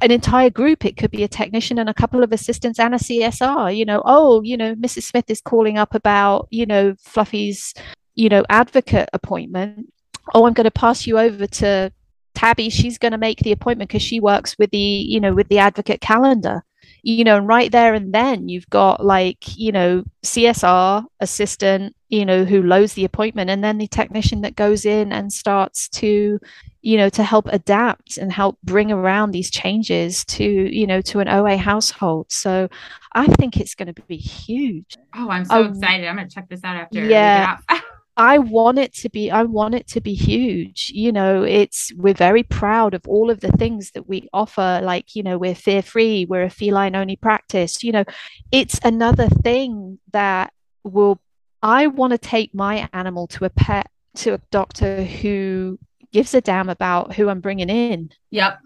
an entire group. It could be a technician and a couple of assistants and a csr you know oh you know mrs smith is calling up about you know fluffy's you know advocate appointment. Oh i'm going to pass you over to tabby. She's going to make the appointment because she works with the you know with the advocate calendar you know, and right there and then you've got like, you know, CSR assistant, you know, who loads the appointment and then the technician that goes in and starts to, you know, to help adapt and help bring around these changes to, you know, to an OA household. So I think it's going to be huge. Oh, I'm so um, excited. I'm going to check this out after. Yeah. I want it to be I want it to be huge. You know, it's we're very proud of all of the things that we offer like, you know, we're fear free, we're a feline only practice. You know, it's another thing that will I want to take my animal to a pet to a doctor who gives a damn about who I'm bringing in. Yep.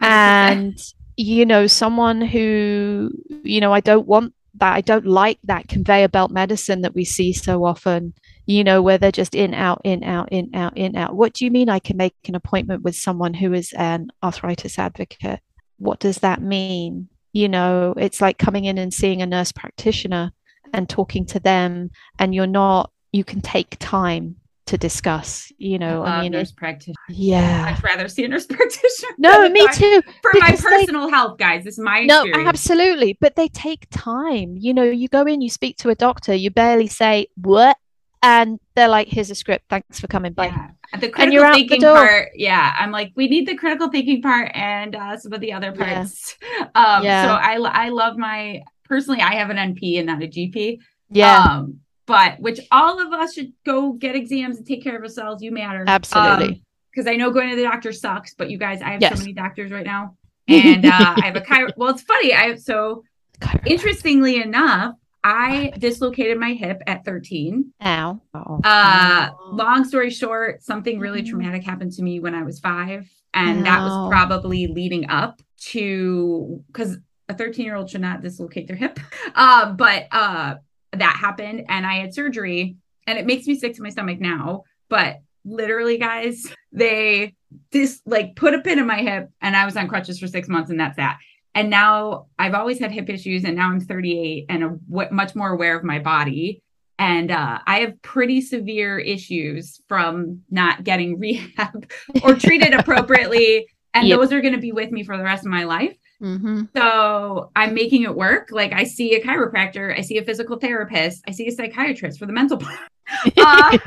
and you know, someone who, you know, I don't want that I don't like that conveyor belt medicine that we see so often you know, where they're just in, out, in, out, in, out, in, out. What do you mean I can make an appointment with someone who is an arthritis advocate? What does that mean? You know, it's like coming in and seeing a nurse practitioner and talking to them, and you're not, you can take time to discuss, you know. I, I mean, nurse practitioner. Yeah. I'd rather see a nurse practitioner. No, me too. For my personal they, health, guys. This is my No, experience. absolutely. But they take time. You know, you go in, you speak to a doctor, you barely say, What? And they're like, "Here's a script. Thanks for coming by." Yeah. The critical thinking part, yeah. I'm like, we need the critical thinking part and uh, some of the other parts. Yeah. Um, yeah. So I I love my personally. I have an NP and not a GP. Yeah. Um, but which all of us should go get exams and take care of ourselves. You matter absolutely. Because um, I know going to the doctor sucks, but you guys, I have yes. so many doctors right now, and uh, I have a chiro. Well, it's funny. I have so interestingly enough, I dislocated my hip at 13. Ow. Uh, long story short, something really mm. traumatic happened to me when I was five. And Ow. that was probably leading up to because a 13 year old should not dislocate their hip. Uh, but uh, that happened and I had surgery and it makes me sick to my stomach now. But literally, guys, they just like put a pin in my hip and I was on crutches for six months and that's that and now I've always had hip issues, and now I'm 38 and a, w- much more aware of my body. And uh, I have pretty severe issues from not getting rehab or treated appropriately. And yep. those are going to be with me for the rest of my life. Mm-hmm. So I'm making it work. Like I see a chiropractor, I see a physical therapist, I see a psychiatrist for the mental part. uh,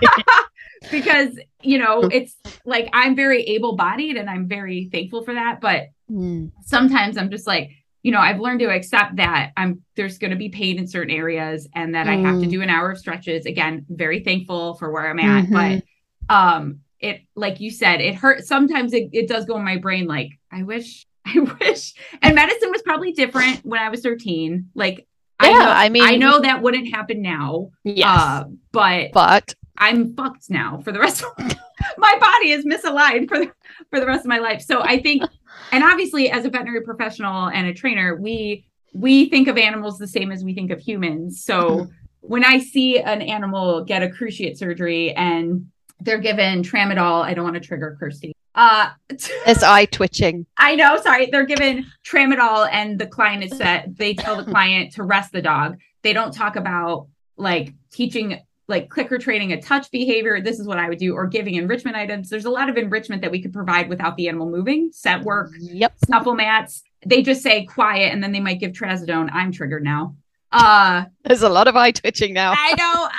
because you know it's like i'm very able-bodied and i'm very thankful for that but mm. sometimes i'm just like you know i've learned to accept that i'm there's going to be pain in certain areas and that mm. i have to mm. do an hour of stretches again very thankful for where i'm at mm-hmm. but um it like you said it hurts sometimes it, it does go in my brain like i wish i wish and medicine was probably different when i was 13 like yeah, I, know, I mean, I know that wouldn't happen now. Yes, uh, but but I'm fucked now for the rest of my body is misaligned for the, for the rest of my life. So I think, and obviously as a veterinary professional and a trainer, we, we think of animals the same as we think of humans. So mm-hmm. when I see an animal get a cruciate surgery and they're given tramadol, I don't want to trigger Kirsty. Uh, it's eye twitching. I know. Sorry. They're given tramadol and the client is set. They tell the client to rest the dog. They don't talk about like teaching like clicker training a touch behavior this is what i would do or giving enrichment items. There's a lot of enrichment that we could provide without the animal moving scent work yep. snuffle mats. They just say quiet and then they might give trazodone. I'm triggered now. Uh there's a lot of eye twitching now. I know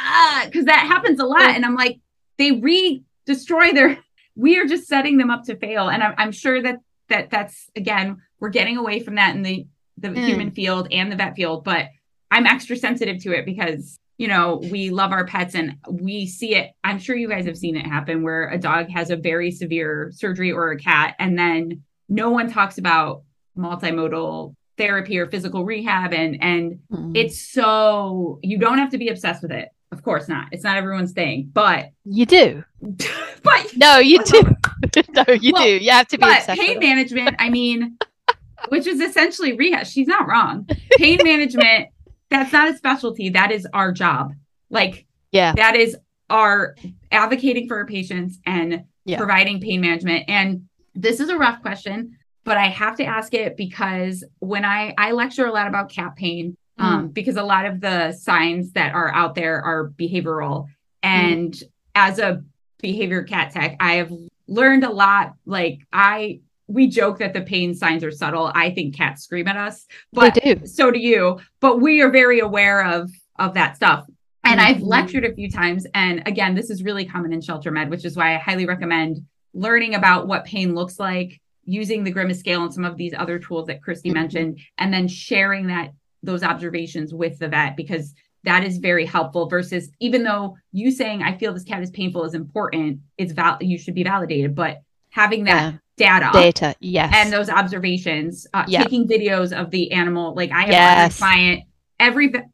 because uh, that happens a lot and i'm like they re destroy their we are just setting them up to fail and i'm, I'm sure that that that's again we're getting away from that in the the mm. human field and the vet field but i'm extra sensitive to it because you know, we love our pets and we see it. I'm sure you guys have seen it happen where a dog has a very severe surgery or a cat, and then no one talks about multimodal therapy or physical rehab and and Mhm. it's so you don't have to be obsessed with it of course not it's not everyone's thing but you do. but No, you do. no, you Well, do. You have to be but obsessed pain management i mean which is essentially rehab she's not wrong pain management that's not a specialty. That is our job. Like Yeah. that is our advocating for our patients and Yeah. providing pain management. And this is a rough question but i have to ask it because when i i lecture a lot about cat pain um, because a lot of the signs that are out there are behavioral. And as a behavior cat tech i have learned a lot. Like i we joke that the pain signs are subtle i think cats scream at us but they do. so do you but we are very aware of of that stuff and i've Mhm. lectured a few times and again this is really common in shelter med which is why i highly recommend learning about what pain looks like using the grimace scale and some of these other tools that Kirsty Mhm. mentioned and then sharing that those observations with the vet because that is very helpful versus even though you saying i feel this cat is painful is important it's val you should be validated but having that Yeah. Data Data. Yes. and those observations uh, Yeah. taking videos of the animal like i have Yes. every client every vet,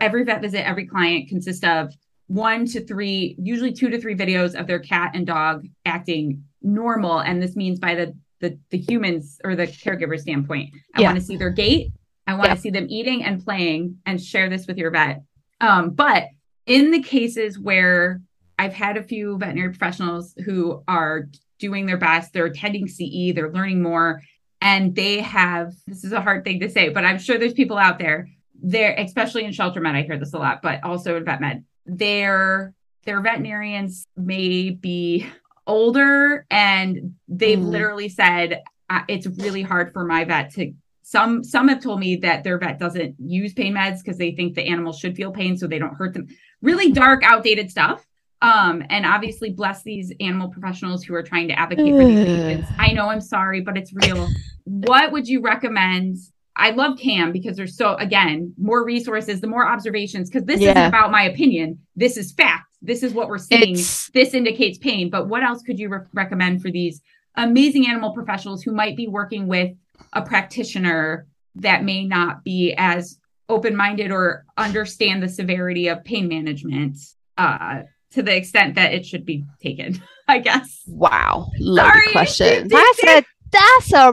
every vet visit every client consists of one to three usually two to three videos of their cat and dog acting normal and this means by the the, the humans or the caregiver standpoint i Yeah. want to see their gait i want to Yeah. see them eating and playing and share this with your vet um, but in the cases where i've had a few veterinary professionals who are doing their best they're attending ce they're learning more and they have this is a hard thing to say but i'm sure there's people out there there especially in shelter med i hear this a lot but also in vet med their their veterinarians may be older and they've Mm. literally said uh, it's really hard for my vet to some some have told me that their vet doesn't use pain meds because they think the animal should feel pain so they don't hurt them really dark outdated stuff um and obviously bless these animal professionals who are trying to advocate for these patients i know i'm sorry but it's real. What would you recommend? I love cam because there's so again more resources the more observations because this isn't about my opinion. This is fact. This is what we're seeing. It's- this indicates pain. But what else could you re- recommend for these amazing animal professionals who might be working with a practitioner that may not be as open-minded or understand the severity of pain management? Uh, to the extent that it should be taken i guess Wow. Loaded Sorry. question. Did- did- That's a that's a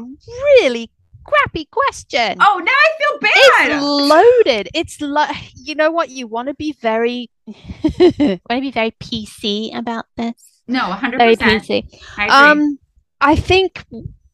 really crappy question. oh now i feel bad. It's bad loaded. It's lo- you know what you want to be very want to be very PC about this. no 100% Very PC. I agree. Um, I think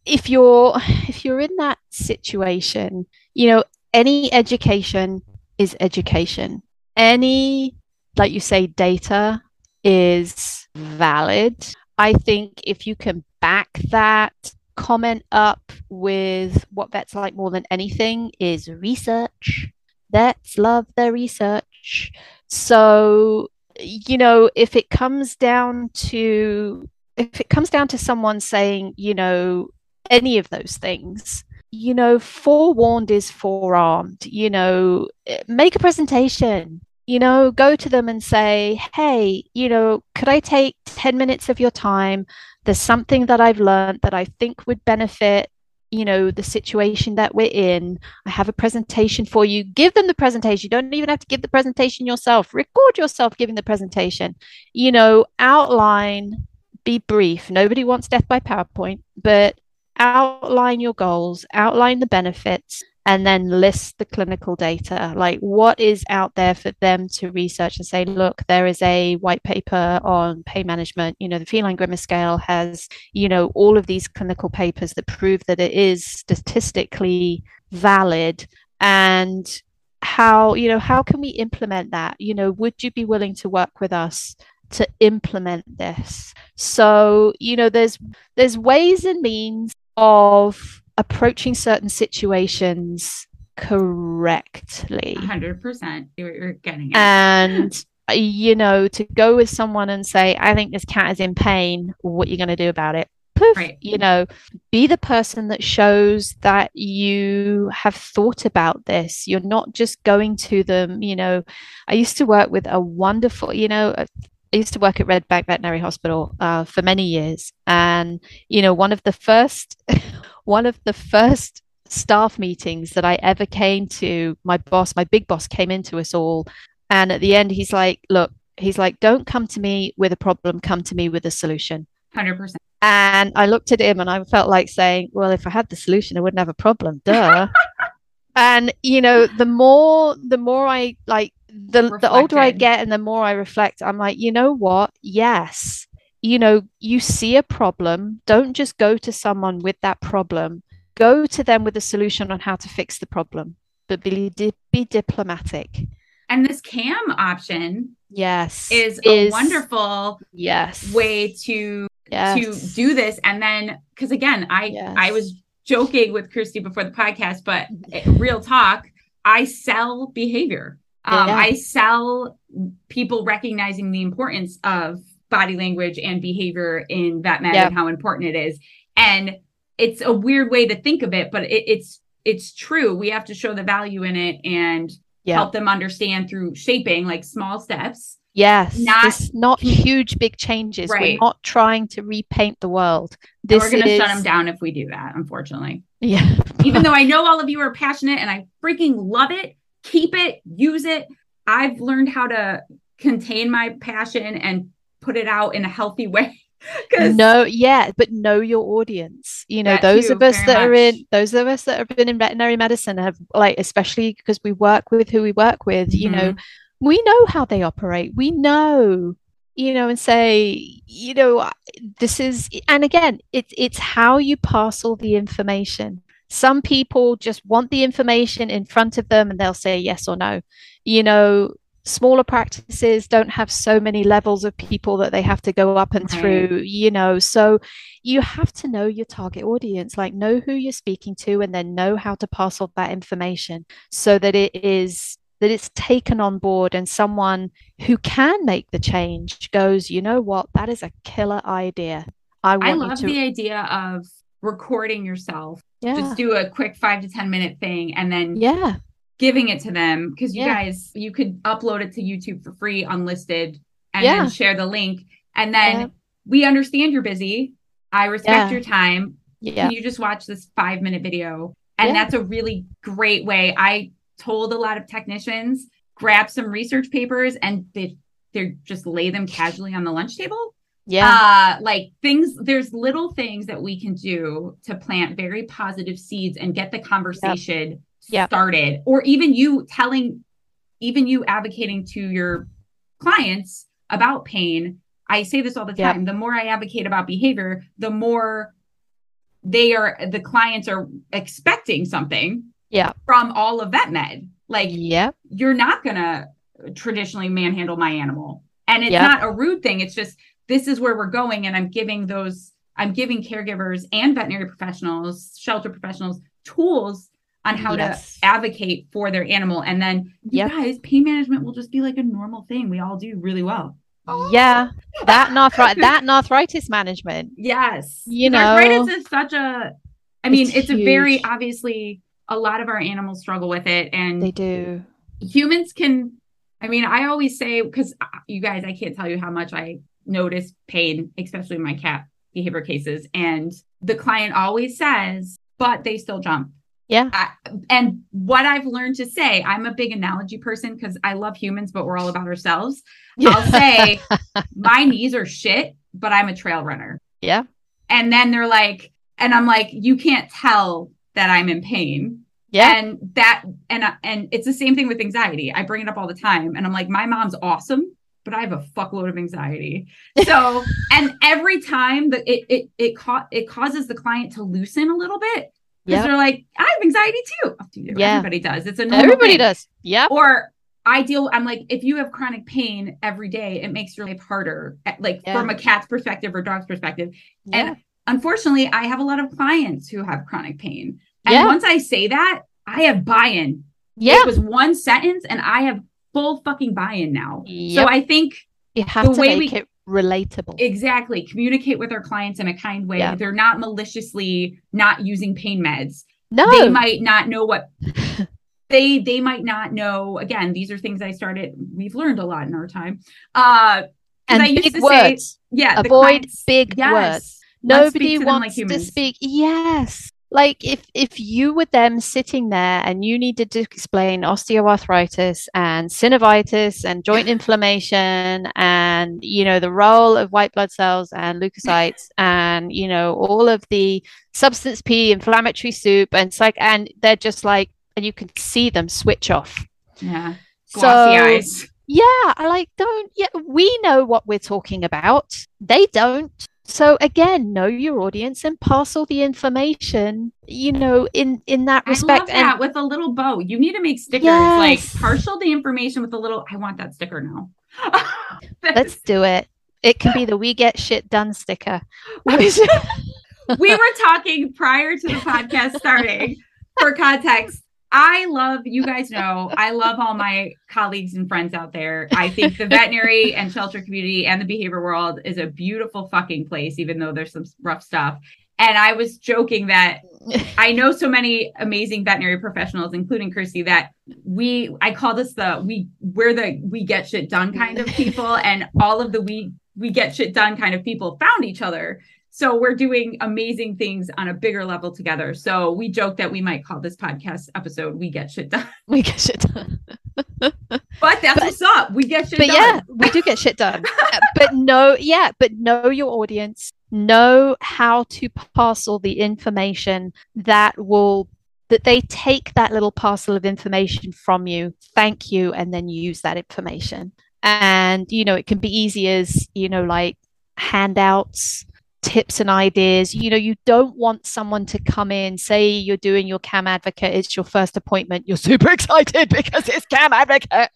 if you're if you're in that situation, you know, any education is education. Any, like you say, data is valid. I think if you can back that comment up with what vets like more than anything is research. Vets love their research. So, you know, if it comes down to if it comes down to someone saying, you know, any of those things, you know, forewarned is forearmed. You know, eh, make a presentation. You know, go to them and say, hey, you know, could I take 10 minutes of your time? There's something that I've learned that I think would benefit, you know, the situation that we're in. I have a presentation for you. Give them the presentation. You don't even have to give the presentation yourself. Record yourself giving the presentation. You know, outline be brief. Nobody wants death by PowerPoint, but outline your goals, outline the benefits, and then list the clinical data. Like what is out there for them to research and say, look, there is a white paper on pain management. You know, the feline grimace scale has, you know, all of these clinical papers that prove that it is statistically valid. And how, you know, how can we implement that? You know, would you be willing to work with us to implement this? So, you know, there's there's ways and means of approaching certain situations correctly. 100% you're, you're getting it And you know, to go with someone and say, I think this cat is in pain, what are you going to do about it? Poof, Right. you know, be the person that shows that you have thought about this. You're not just going to them, you know. I used to work with a wonderful, you know, uh, I used to work at Red Bank Veterinary Hospital uh, for many years, and you know, one of the first, one of the first staff meetings that I ever came to. My boss, my big boss, came into us all, and at the end, he's like, "Look, he's like, don't come to me with a problem. Come to me with a solution." Hundred percent. And I looked at him, and I felt like saying, "Well, if I had the solution, I wouldn't have a problem." Duh. and you know, the more the more I like the the older I get, and the more I reflect, I'm like, you know what? Yes. You know, you see a problem, don't just go to someone with that problem go to them with a solution on how to fix the problem, but be, be diplomatic. And this CAM option, yes, is, is a wonderful yes way to yes. to do this. And then, because again, I yes. I was joking with Kirsty before the podcast, but real talk, I sell behavior. Um, yeah. I sell people recognizing the importance of body language and behavior in vet med and how important it is. And it's a weird way to think of it, but it, it's it's true. We have to show the value in it and yeah. help them understand through shaping like small steps. Yes, not not huge big changes. Right. We're not trying to repaint the world. This we're going to shut them down if we do that. Unfortunately. Yeah. Even though I know all of you are passionate and I freaking love it, keep it, use it. I've learned how to contain my passion and put it out in a healthy way no yeah but know your audience you know those of us that much. are in those of us that have been in veterinary medicine have like especially because we work with who we work with mm-hmm. you know mm-hmm. we know how they operate we know you know and say you know this is and again it's it's how you pass all the information some people just want the information in front of them and they'll say yes or no you know smaller practices don't have so many levels of people that they have to go up and right. through you know so you have to know your target audience like know who you're speaking to and then know how to pass off that information so that it is that it's taken on board and someone who can make the change goes you know what that is a killer idea i, I love to... the idea of recording yourself yeah. just do a quick five to ten minute thing and then yeah giving it to them because you yeah. guys you could upload it to YouTube for free unlisted and yeah. then share the link. And then yeah. we understand you're busy. I respect your time. Yeah. can you just watch this 5 minute video? And that's a really great way. I told a lot of technicians grab some research papers and they they just lay them casually on the lunch table. Yeah. Uh like things there's little things that we can do to plant very positive seeds and get the conversation yep yep. started or even you telling even you advocating to your clients about pain i say this all the time yep. the more i advocate about behavior the more they are the clients are expecting something yeah from all of vet med like yeah you're not gonna traditionally manhandle my animal and it's yep. not a rude thing it's just this is where we're going and i'm giving those i'm giving caregivers and veterinary professionals shelter professionals tools on how yes. to advocate for their animal. And then you yep. guys, pain management will just be like a normal thing. We all do really well. Yeah, that and arthritis, that and arthritis management. Yes, you know, arthritis is such a. I mean, it's, it's a very obviously a lot of our animals struggle with it, and they do. Humans can. I mean, I always say because uh, you guys, I can't tell you how much I notice pain, especially in my cat behavior cases, and the client always says, "But they still jump." Yeah. I, and what I've learned to say, I'm a big analogy person because I love humans, but we're all about ourselves. Yeah. I'll say, my knees are shit, but I'm a trail runner. Yeah. And then they're like, and I'm like, you can't tell that I'm in pain. Yeah. And that, and, and it's the same thing with anxiety. I bring it up all the time. And I'm like, my mom's awesome, but I have a fuckload of anxiety. So, and every time that it, it, it, ca- it causes the client to loosen a little bit because yep. they're like, I have anxiety too. Yeah. Everybody does. It's a everybody thing. does. Yeah. Or I deal. I'm like, if you have chronic pain every day, it makes your life harder. Eh, like yeah. from a cat's perspective or dog's perspective. Yeah. And unfortunately, I have a lot of clients who have chronic pain. And yeah. once I say that, I have buy-in. Yeah. It was one sentence, and I have full fucking buy-in now. Yep. So I think you have the to way make we, it relatable. Exactly. Communicate with our clients in a kind way. Yeah. They're not maliciously not using pain meds. No. They might not know what they they might not know. Again, these are things I started we've learned a lot in our time. Uh and I big words. Say, yeah, avoid clients, big yes, words. Nobody wants like to speak. Yes. Like if if you were them sitting there and you needed to explain osteoarthritis and synovitis and joint inflammation and you know the role of white blood cells and leukocytes and you know all of the substance p inflammatory soup and it's like and they're just like and you can see them switch off. Yeah. Glossy so, eyes. yeah i like don't yeah we know what we're talking about. They don't so again know your audience and pass all the information you know in in that respect I love that with a little bow. You need to make stickers yes. like partial the information with a little i want that sticker now. Let's do it. It can be the we get shit done sticker. We were talking prior to the podcast starting for context I love, you guys know, I love all my colleagues and friends out there. I think the veterinary and shelter community and the behavior world is a beautiful fucking place, even though there's some rough stuff. And I was joking that I know so many amazing veterinary professionals, including Kirsty, that we, I call this the, we, we're the, we get shit done kind of people. And all of the we, we get shit done kind of people found each other so we're doing amazing things on a bigger level together. So we joke that we might call this podcast episode "We Get Shit Done." We get shit done. but that's but, what's up. We get shit but done. yeah, we do get shit done. but no, yeah, but know your audience. Know how to parcel the information that will that they take that little parcel of information from you, thank you, and then use that information. And you know, it can be easy as you know, like handouts tips and ideas. You know, you don't want someone to come in, say you're doing your CAM advocate, it's your first appointment, you're super excited because it's CAM advocate.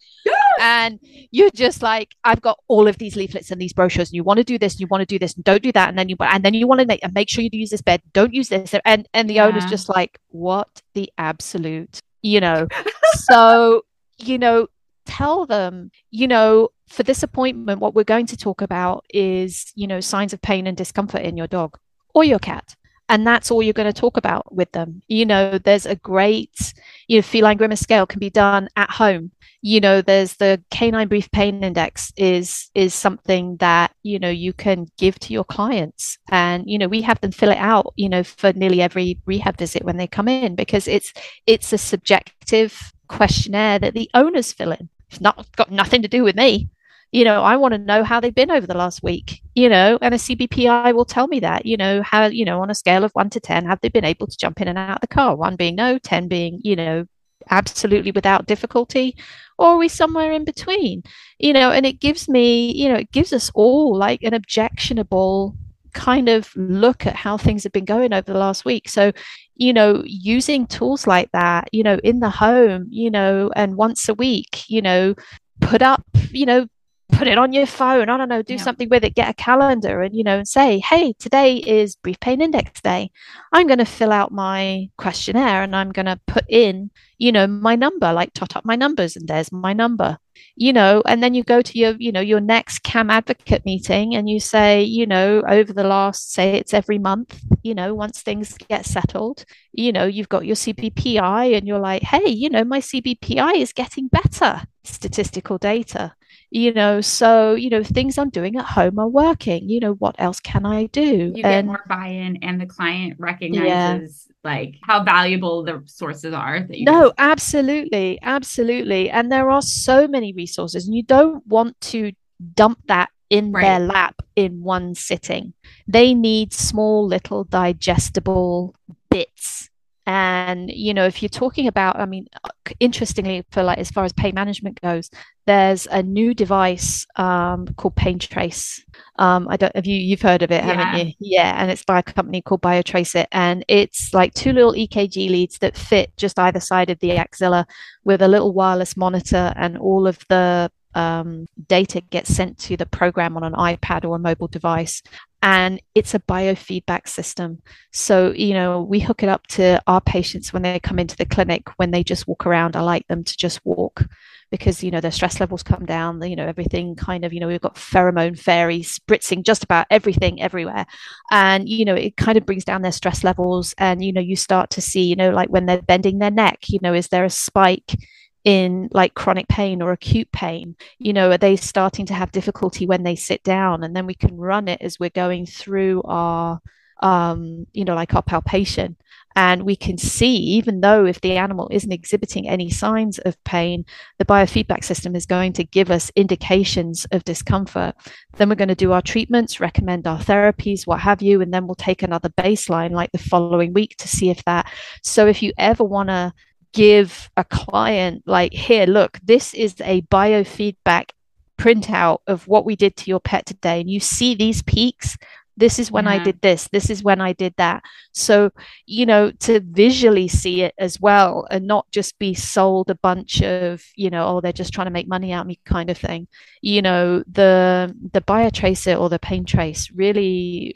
And you're just like, I've got all of these leaflets and these brochures, and you want to do this, and you want to do this, and don't do that, and then you and then you want to make and make sure you use this bed, don't use this. And and the yeah. owner's just like, what the absolute, you know. so, you know, tell them, you know, for this appointment, what we're going to talk about is, you know, signs of pain and discomfort in your dog or your cat. And that's all you're going to talk about with them. You know, there's a great, you know, feline grimace scale can be done at home. You know, there's the canine brief pain index is is something that, you know, you can give to your clients. And, you know, we have them fill it out, you know, for nearly every rehab visit when they come in because it's it's a subjective questionnaire that the owners fill in. It's not got nothing to do with me. You know i want to know how they've been over the last week you know and a cbpi will tell me that you know how you know on a scale of 1 to 10 have they been able to jump in and out of the car? 1 being no 10 being you know absolutely without difficulty or are we somewhere in between? You know and it gives me you know it gives us all like an objectionable kind of look at how things have been going over the last week. So you know using tools like that you know in the home you know and once a week you know put up you know put it on your phone. I don't know, do yeah. something with it, get a calendar and, you know, and say, hey, today is Brief Pain Index Day. I'm going to fill out my questionnaire and I'm going to put in, you know, my number, like tot up my numbers and there's my number, you know, and then you go to your, you know, your next CAM advocate meeting and you say, you know, over the last, say it's every month, you know, once things get settled, you know, you've got your CBPI and you're like, hey, you know, my CBPI is getting better statistical data you know so you know things i'm doing at home are working you know what else can i do you and, get more buy-in and the client recognizes yeah. like how valuable the sources are that you no absolutely absolutely and there are so many resources and you don't want to dump that in right. their lap in one sitting they need small little digestible bits and you know if you're talking about i mean interestingly for like as far as pain management goes there's a new device um, called PainTrace um, i don't have you you've heard of it yeah. haven't you yeah and it's by a company called BioTraceIT and it's like two little ekg leads that fit just either side of the axilla with a little wireless monitor and all of the um, data gets sent to the program on an iPad or a mobile device. And it's a biofeedback system. So, you know, we hook it up to our patients when they come into the clinic, when they just walk around. I like them to just walk because, you know, their stress levels come down, you know, everything kind of, you know, we've got pheromone fairies spritzing just about everything everywhere. And, you know, it kind of brings down their stress levels. And, you know, you start to see, you know, like when they're bending their neck, you know, is there a spike? In like chronic pain or acute pain you know are they starting to have difficulty when they sit down and then we can run it as we're going through our um, you know, like our palpation. And we can see, even though if the animal isn't exhibiting any signs of pain, the biofeedback system is going to give us indications of discomfort. Then we're going to do our treatments, recommend our therapies, what have you, and then we'll take another baseline like the following week to see if that. So if you ever want to give a client, like, here, look, this is a biofeedback printout of what we did to your pet today, and you see these peaks, this is when yeah. I did this, this is when I did that. So, you know, to visually see it as well and not just be sold a bunch of, you know, oh, they're just trying to make money out of me kind of thing. You know, the the biotracer or the PainTrace really,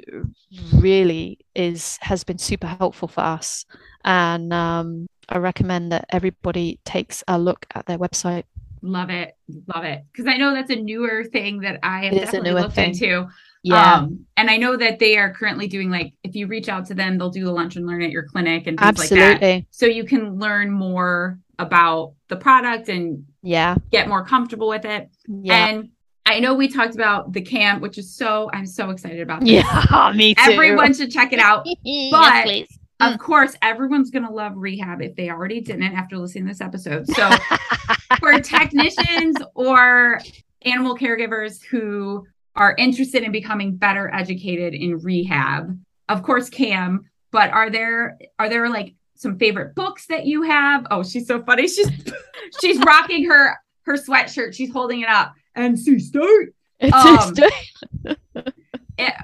really is has been super helpful for us. And um, I recommend that everybody takes a look at their website. Love it. Love it. Because I know that's a newer thing that I have definitely looked thing. into. Yeah. Um, and I know that they are currently doing like if you reach out to them, they'll do the lunch and learn at your clinic and things Absolutely. like that. So you can learn more about the product and yeah, get more comfortable with it. Yeah. And I know we talked about the camp, which is so I'm so excited about. This. Yeah, me too. Everyone should check it out. But yes, of mm. course, everyone's gonna love rehab if they already didn't after listening to this episode. So for technicians or animal caregivers who are interested in becoming better educated in rehab. Of course, Cam, but are there are there like some favorite books that you have? Oh, she's so funny. She's she's rocking her her sweatshirt. She's holding it up. and NC State. Um,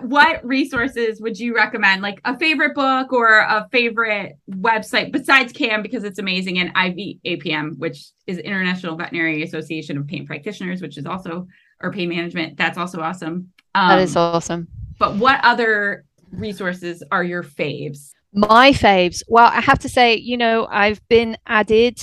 what resources would you recommend? Like a favorite book or a favorite website besides CAM because it's amazing, and IVAPM, which is International Veterinary Association of Pain Practitioners, which is also or pain management. That's also awesome. Um, that is awesome. But what other resources are your faves? My faves. Well, I have to say, you know, I've been added.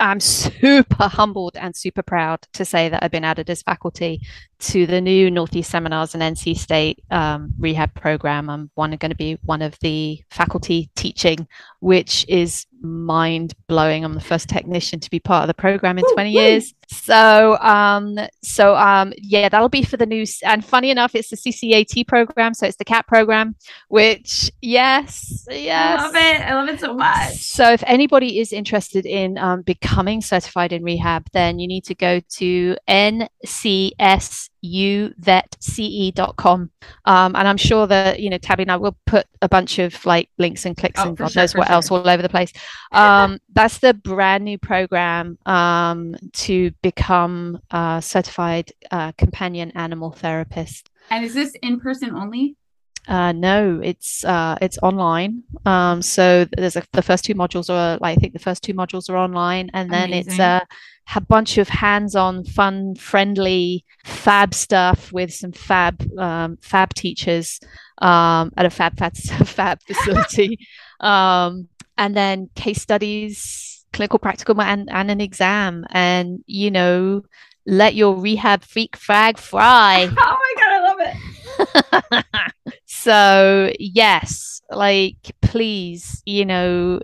I'm super humbled and super proud to say that I've been added as faculty to the new Northeast Seminars and NC State um, rehab program. I'm one going to be one of the faculty teaching, which is mind blowing. I'm the first technician to be part of the program in 20 years. So, um, so um, yeah, that'll be for the news. And funny enough, it's the CCAT program, so it's the CAT program. Which, yes, yes, I love it. I love it so much. So, if anybody is interested in um, becoming certified in rehab, then you need to go to NCS uvetce.com. Um, and I'm sure that, you know, Tabby and I will put a bunch of like links and clicks oh, and God sure, knows what sure. else all over the place. Um, that's the brand new program um, to become a certified uh, companion animal therapist. And is this in person only? Uh, no, it's uh, it's online. Um, so there's a, the first two modules are like I think the first two modules are online, and then Amazing. it's a, a bunch of hands-on, fun, friendly, fab stuff with some fab um, fab teachers um, at a fab fab, fab facility, um, and then case studies, clinical practical, and and an exam, and you know, let your rehab freak frag fry. oh my god, I love it. so yes like please you know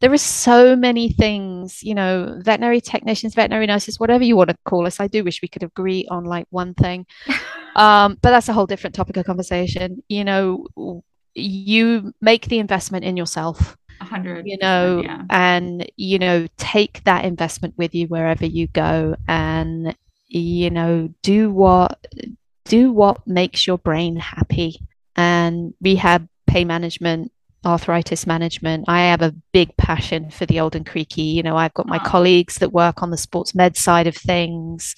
there are so many things you know veterinary technicians veterinary nurses whatever you want to call us. I do wish we could agree on like one thing. Um, but that's a whole different topic of conversation. You know you make the investment in yourself 100 you know yeah. and you know take that investment with you wherever you go and you know do what do what makes your brain happy. And rehab pain management arthritis management. I have a big passion for the old and creaky. You know i've got my ah. colleagues that work on the sports med side of things.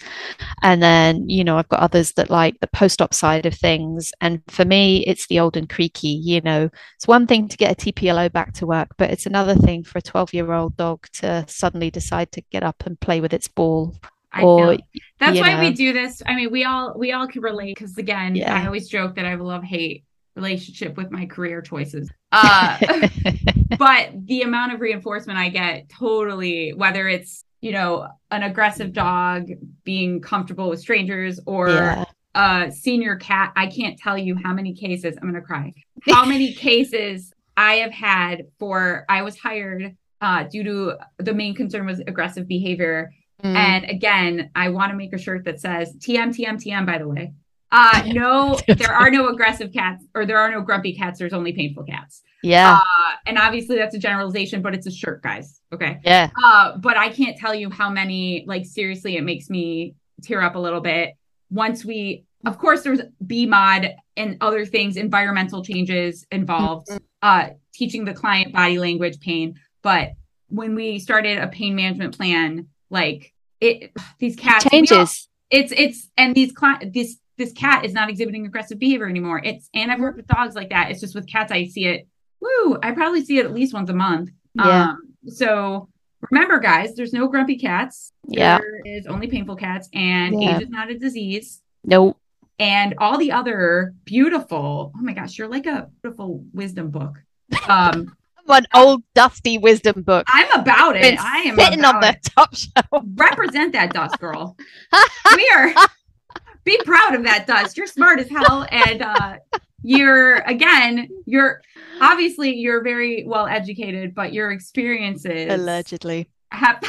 And then you know i've got others that like the post-op side of things. And for me it's the old and creaky you know. It's one thing to get a tplo back to work but it's another thing for a 12 year old dog to suddenly decide to get up and play with its ball I or, that's why know. we do this. I mean, we all we all can relate because again, yeah. I always joke that I love hate relationship with my career choices. Uh, but the amount of reinforcement I get totally, whether it's you know an aggressive dog being comfortable with strangers or yeah. a senior cat, I can't tell you how many cases. I'm gonna cry. How many cases I have had for I was hired uh, due to the main concern was aggressive behavior Mm. And again, I want to make a shirt that says TM, TM, TM, by the way. Uh, no, there are no aggressive cats, or there are no grumpy cats. There's only painful cats. Yeah. Uh, and obviously that's a generalization, but it's a shirt, guys. Okay. yeah. Uh, but I can't tell you how many, like, seriously, it makes me tear up a little bit. Once we, of course, there's BMOD and other things, environmental changes involved, uh, teaching the client body language, pain. But when we started a pain management plan, like, it, these cats, we all- Changes. it's it's and these cli- this this cat is not exhibiting aggressive behavior anymore. It's and I've worked with dogs like that. It's just with cats I see it. Woo! I probably see it at least once a month. Yeah. Um, so remember, guys, there's no grumpy cats. Yeah. There is only painful cats, and Yeah. age is not a disease. Nope. And all the other beautiful. Oh my gosh, you're like a beautiful wisdom book. Um, An old dusty wisdom book. I'm about it. I am sitting on the top shelf. represent that dust, girl. we are be proud of that dust you're smart as hell and uh you're again you're obviously you're very well educated but your experiences Allegedly. have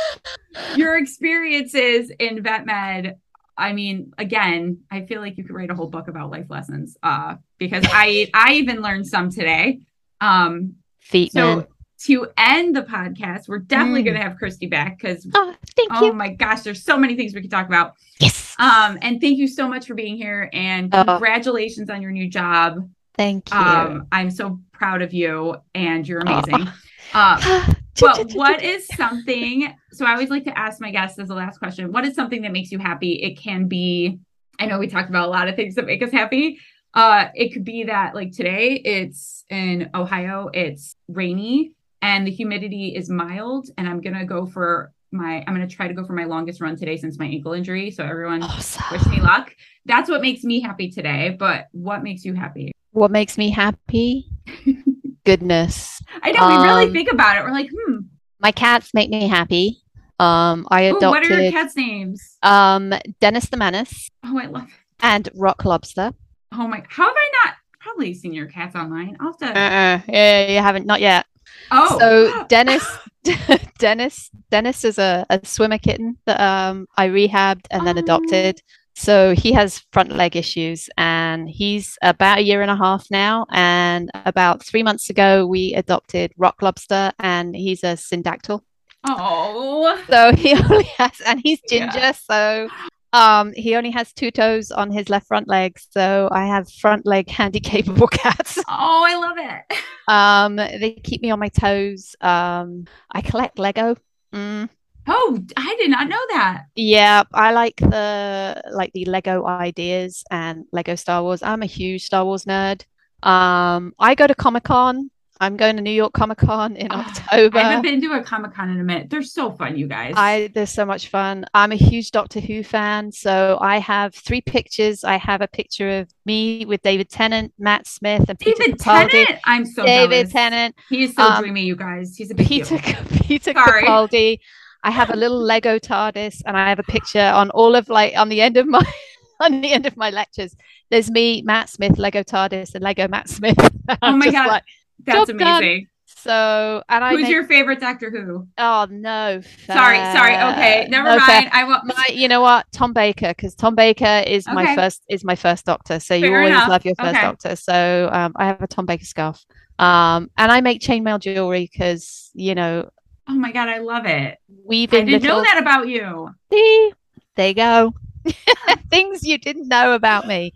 your experiences in vet med i mean again i feel like you could write a whole book about life lessons uh because i i even learned some today um Feet so man. to end the podcast we're definitely Mm. going to have Kirsty back because Oh, thank oh you. my gosh there's so many things we could talk about Yes. Um, and thank you so much for being here and Oh. congratulations on your new job. Thank you. Um, I'm so proud of you and you're amazing. Um, but what is something? So I always like to ask my guests as the last question, what is something that makes you happy? It can be, I know we talked about a lot of things that make us happy. Uh, it could be that like today it's in Ohio, it's rainy and the humidity is mild, and I'm gonna go for my I'm gonna try to go for my longest run today since my ankle injury. So everyone Awesome. wish me luck. That's what makes me happy today. But what makes you happy? What makes me happy? Goodness. I know we really Um, think about it. We're like, hmm, My cats make me happy. Um, I Ooh, what are your cats' names? um Dennis the Menace Oh, I love it. and Rock Lobster. Oh my, how have I not probably seen your cats online? I'll have to. Uh-uh. Yeah, you haven't not yet. Oh, So Dennis, Dennis, Dennis is a, a swimmer kitten that um I rehabbed and then Oh. adopted. So he has front leg issues, and he's about a year and a half now. And about three months ago, we adopted Rock Lobster, and he's a syndactyl. oh, So he only has, and he's Yeah. ginger, so um he only has two toes on his left front leg. So I have front leg handy capable cats. oh, I love it. Um, they keep me on my toes. Um, I collect Lego. Mm, Oh, I did not know that. yeah, I like the like the Lego ideas and Lego Star Wars. I'm a huge Star Wars nerd. Um, I go to Comic Con. I'm going to New York Comic Con in Ah, October. I haven't been to a Comic Con in a minute. They're so fun, you guys. I there's so much fun. I'm a huge Doctor Who fan, so I have three pictures. I have a picture of me with David Tennant, Matt Smith, and Peter David Capaldi. Tennant. I'm so David jealous. Tennant, He is so Um, dreamy, you guys. He's a big Peter. Peter Sorry. Capaldi. I have a little Lego TARDIS, and I have a picture on all of like on the end of my on the end of my lectures. There's me, Matt Smith, Lego TARDIS, and Lego Matt Smith. Oh my God. like, That's job done. amazing. so, and I Who's make- your favorite Doctor Who? oh no, Sorry, sorry. Okay, never No fair. mind. I won't. My, you know what, Tom Baker, because Tom Baker is Okay. my first is my first Doctor. So you always enough. love your first Okay. Doctor. So um, I have a Tom Baker scarf, um, and I make chainmail jewelry because you know Oh my god, I love it. weave I didn't know that about you. See? There you go. Things you didn't know about me.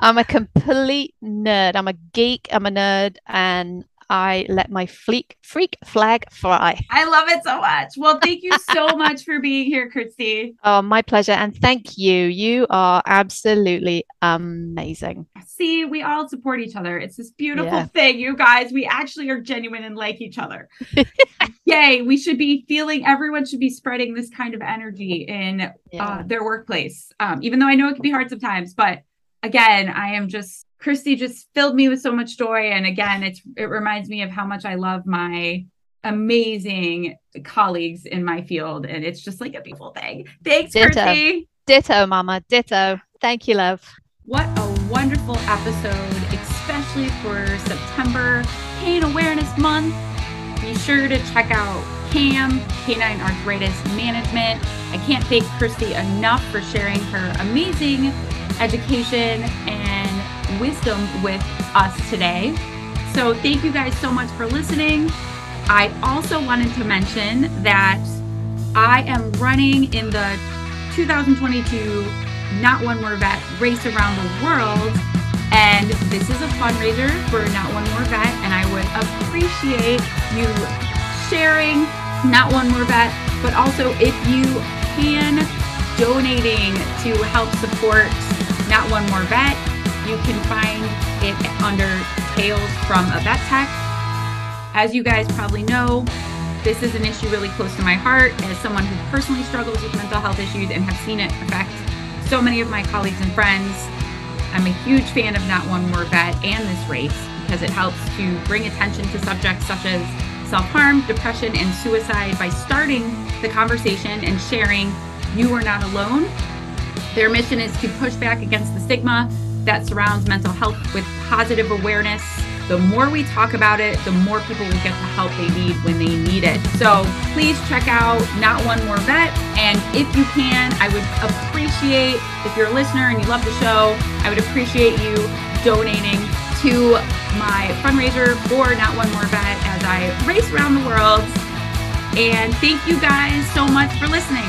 I'm a complete nerd. I'm a geek. I'm a nerd, and I let my freak freak flag fly. I love it so much. Well, thank you so much for being here, Kirsty. Oh, my pleasure, and thank you. You are absolutely amazing. See, we all support each other. It's this beautiful Yeah. thing, you guys. We actually are genuine and like each other. Yay. We should be feeling, everyone should be spreading this kind of energy in uh, their workplace. Um, even though I know it can be hard sometimes, but again, I am just Kirsty just filled me with so much joy. And again, it's it reminds me of how much I love my amazing colleagues in my field. And it's just like a beautiful thing. Thanks, Ditto. Kirsty. Ditto, Mama. Ditto. Thank you, love. What a wonderful episode, especially for September Pain Awareness Month. Be sure to check out CAM, Canine Arthritis Management. I can't thank Kirsty enough for sharing her amazing education and wisdom with us today. So, thank you guys so much for listening. I also wanted to mention that I am running in the 2022 Not One More Vet race around the world. And this is a fundraiser for Not One More Vet. And I would appreciate you sharing Not One More Vet, but also if you can, donating to help support Not One More Vet. You can find it under Tales from a Vet Tech. As you guys probably know, this is an issue really close to my heart as someone who personally struggles with mental health issues and have seen it affect so many of my colleagues and friends. I'm a huge fan of Not One More Vet and this race because it helps to bring attention to subjects such as self harm, depression, and suicide by starting the conversation and sharing you are not alone. Their mission is to push back against the stigma that surrounds mental health with positive awareness the more we talk about it, the more people will get the help they need when they need it. So please check out Not One More Vet. And if you can, I would appreciate, if you're a listener and you love the show, I would appreciate you donating to my fundraiser for Not One More Vet as I race around the world. And thank you guys so much for listening.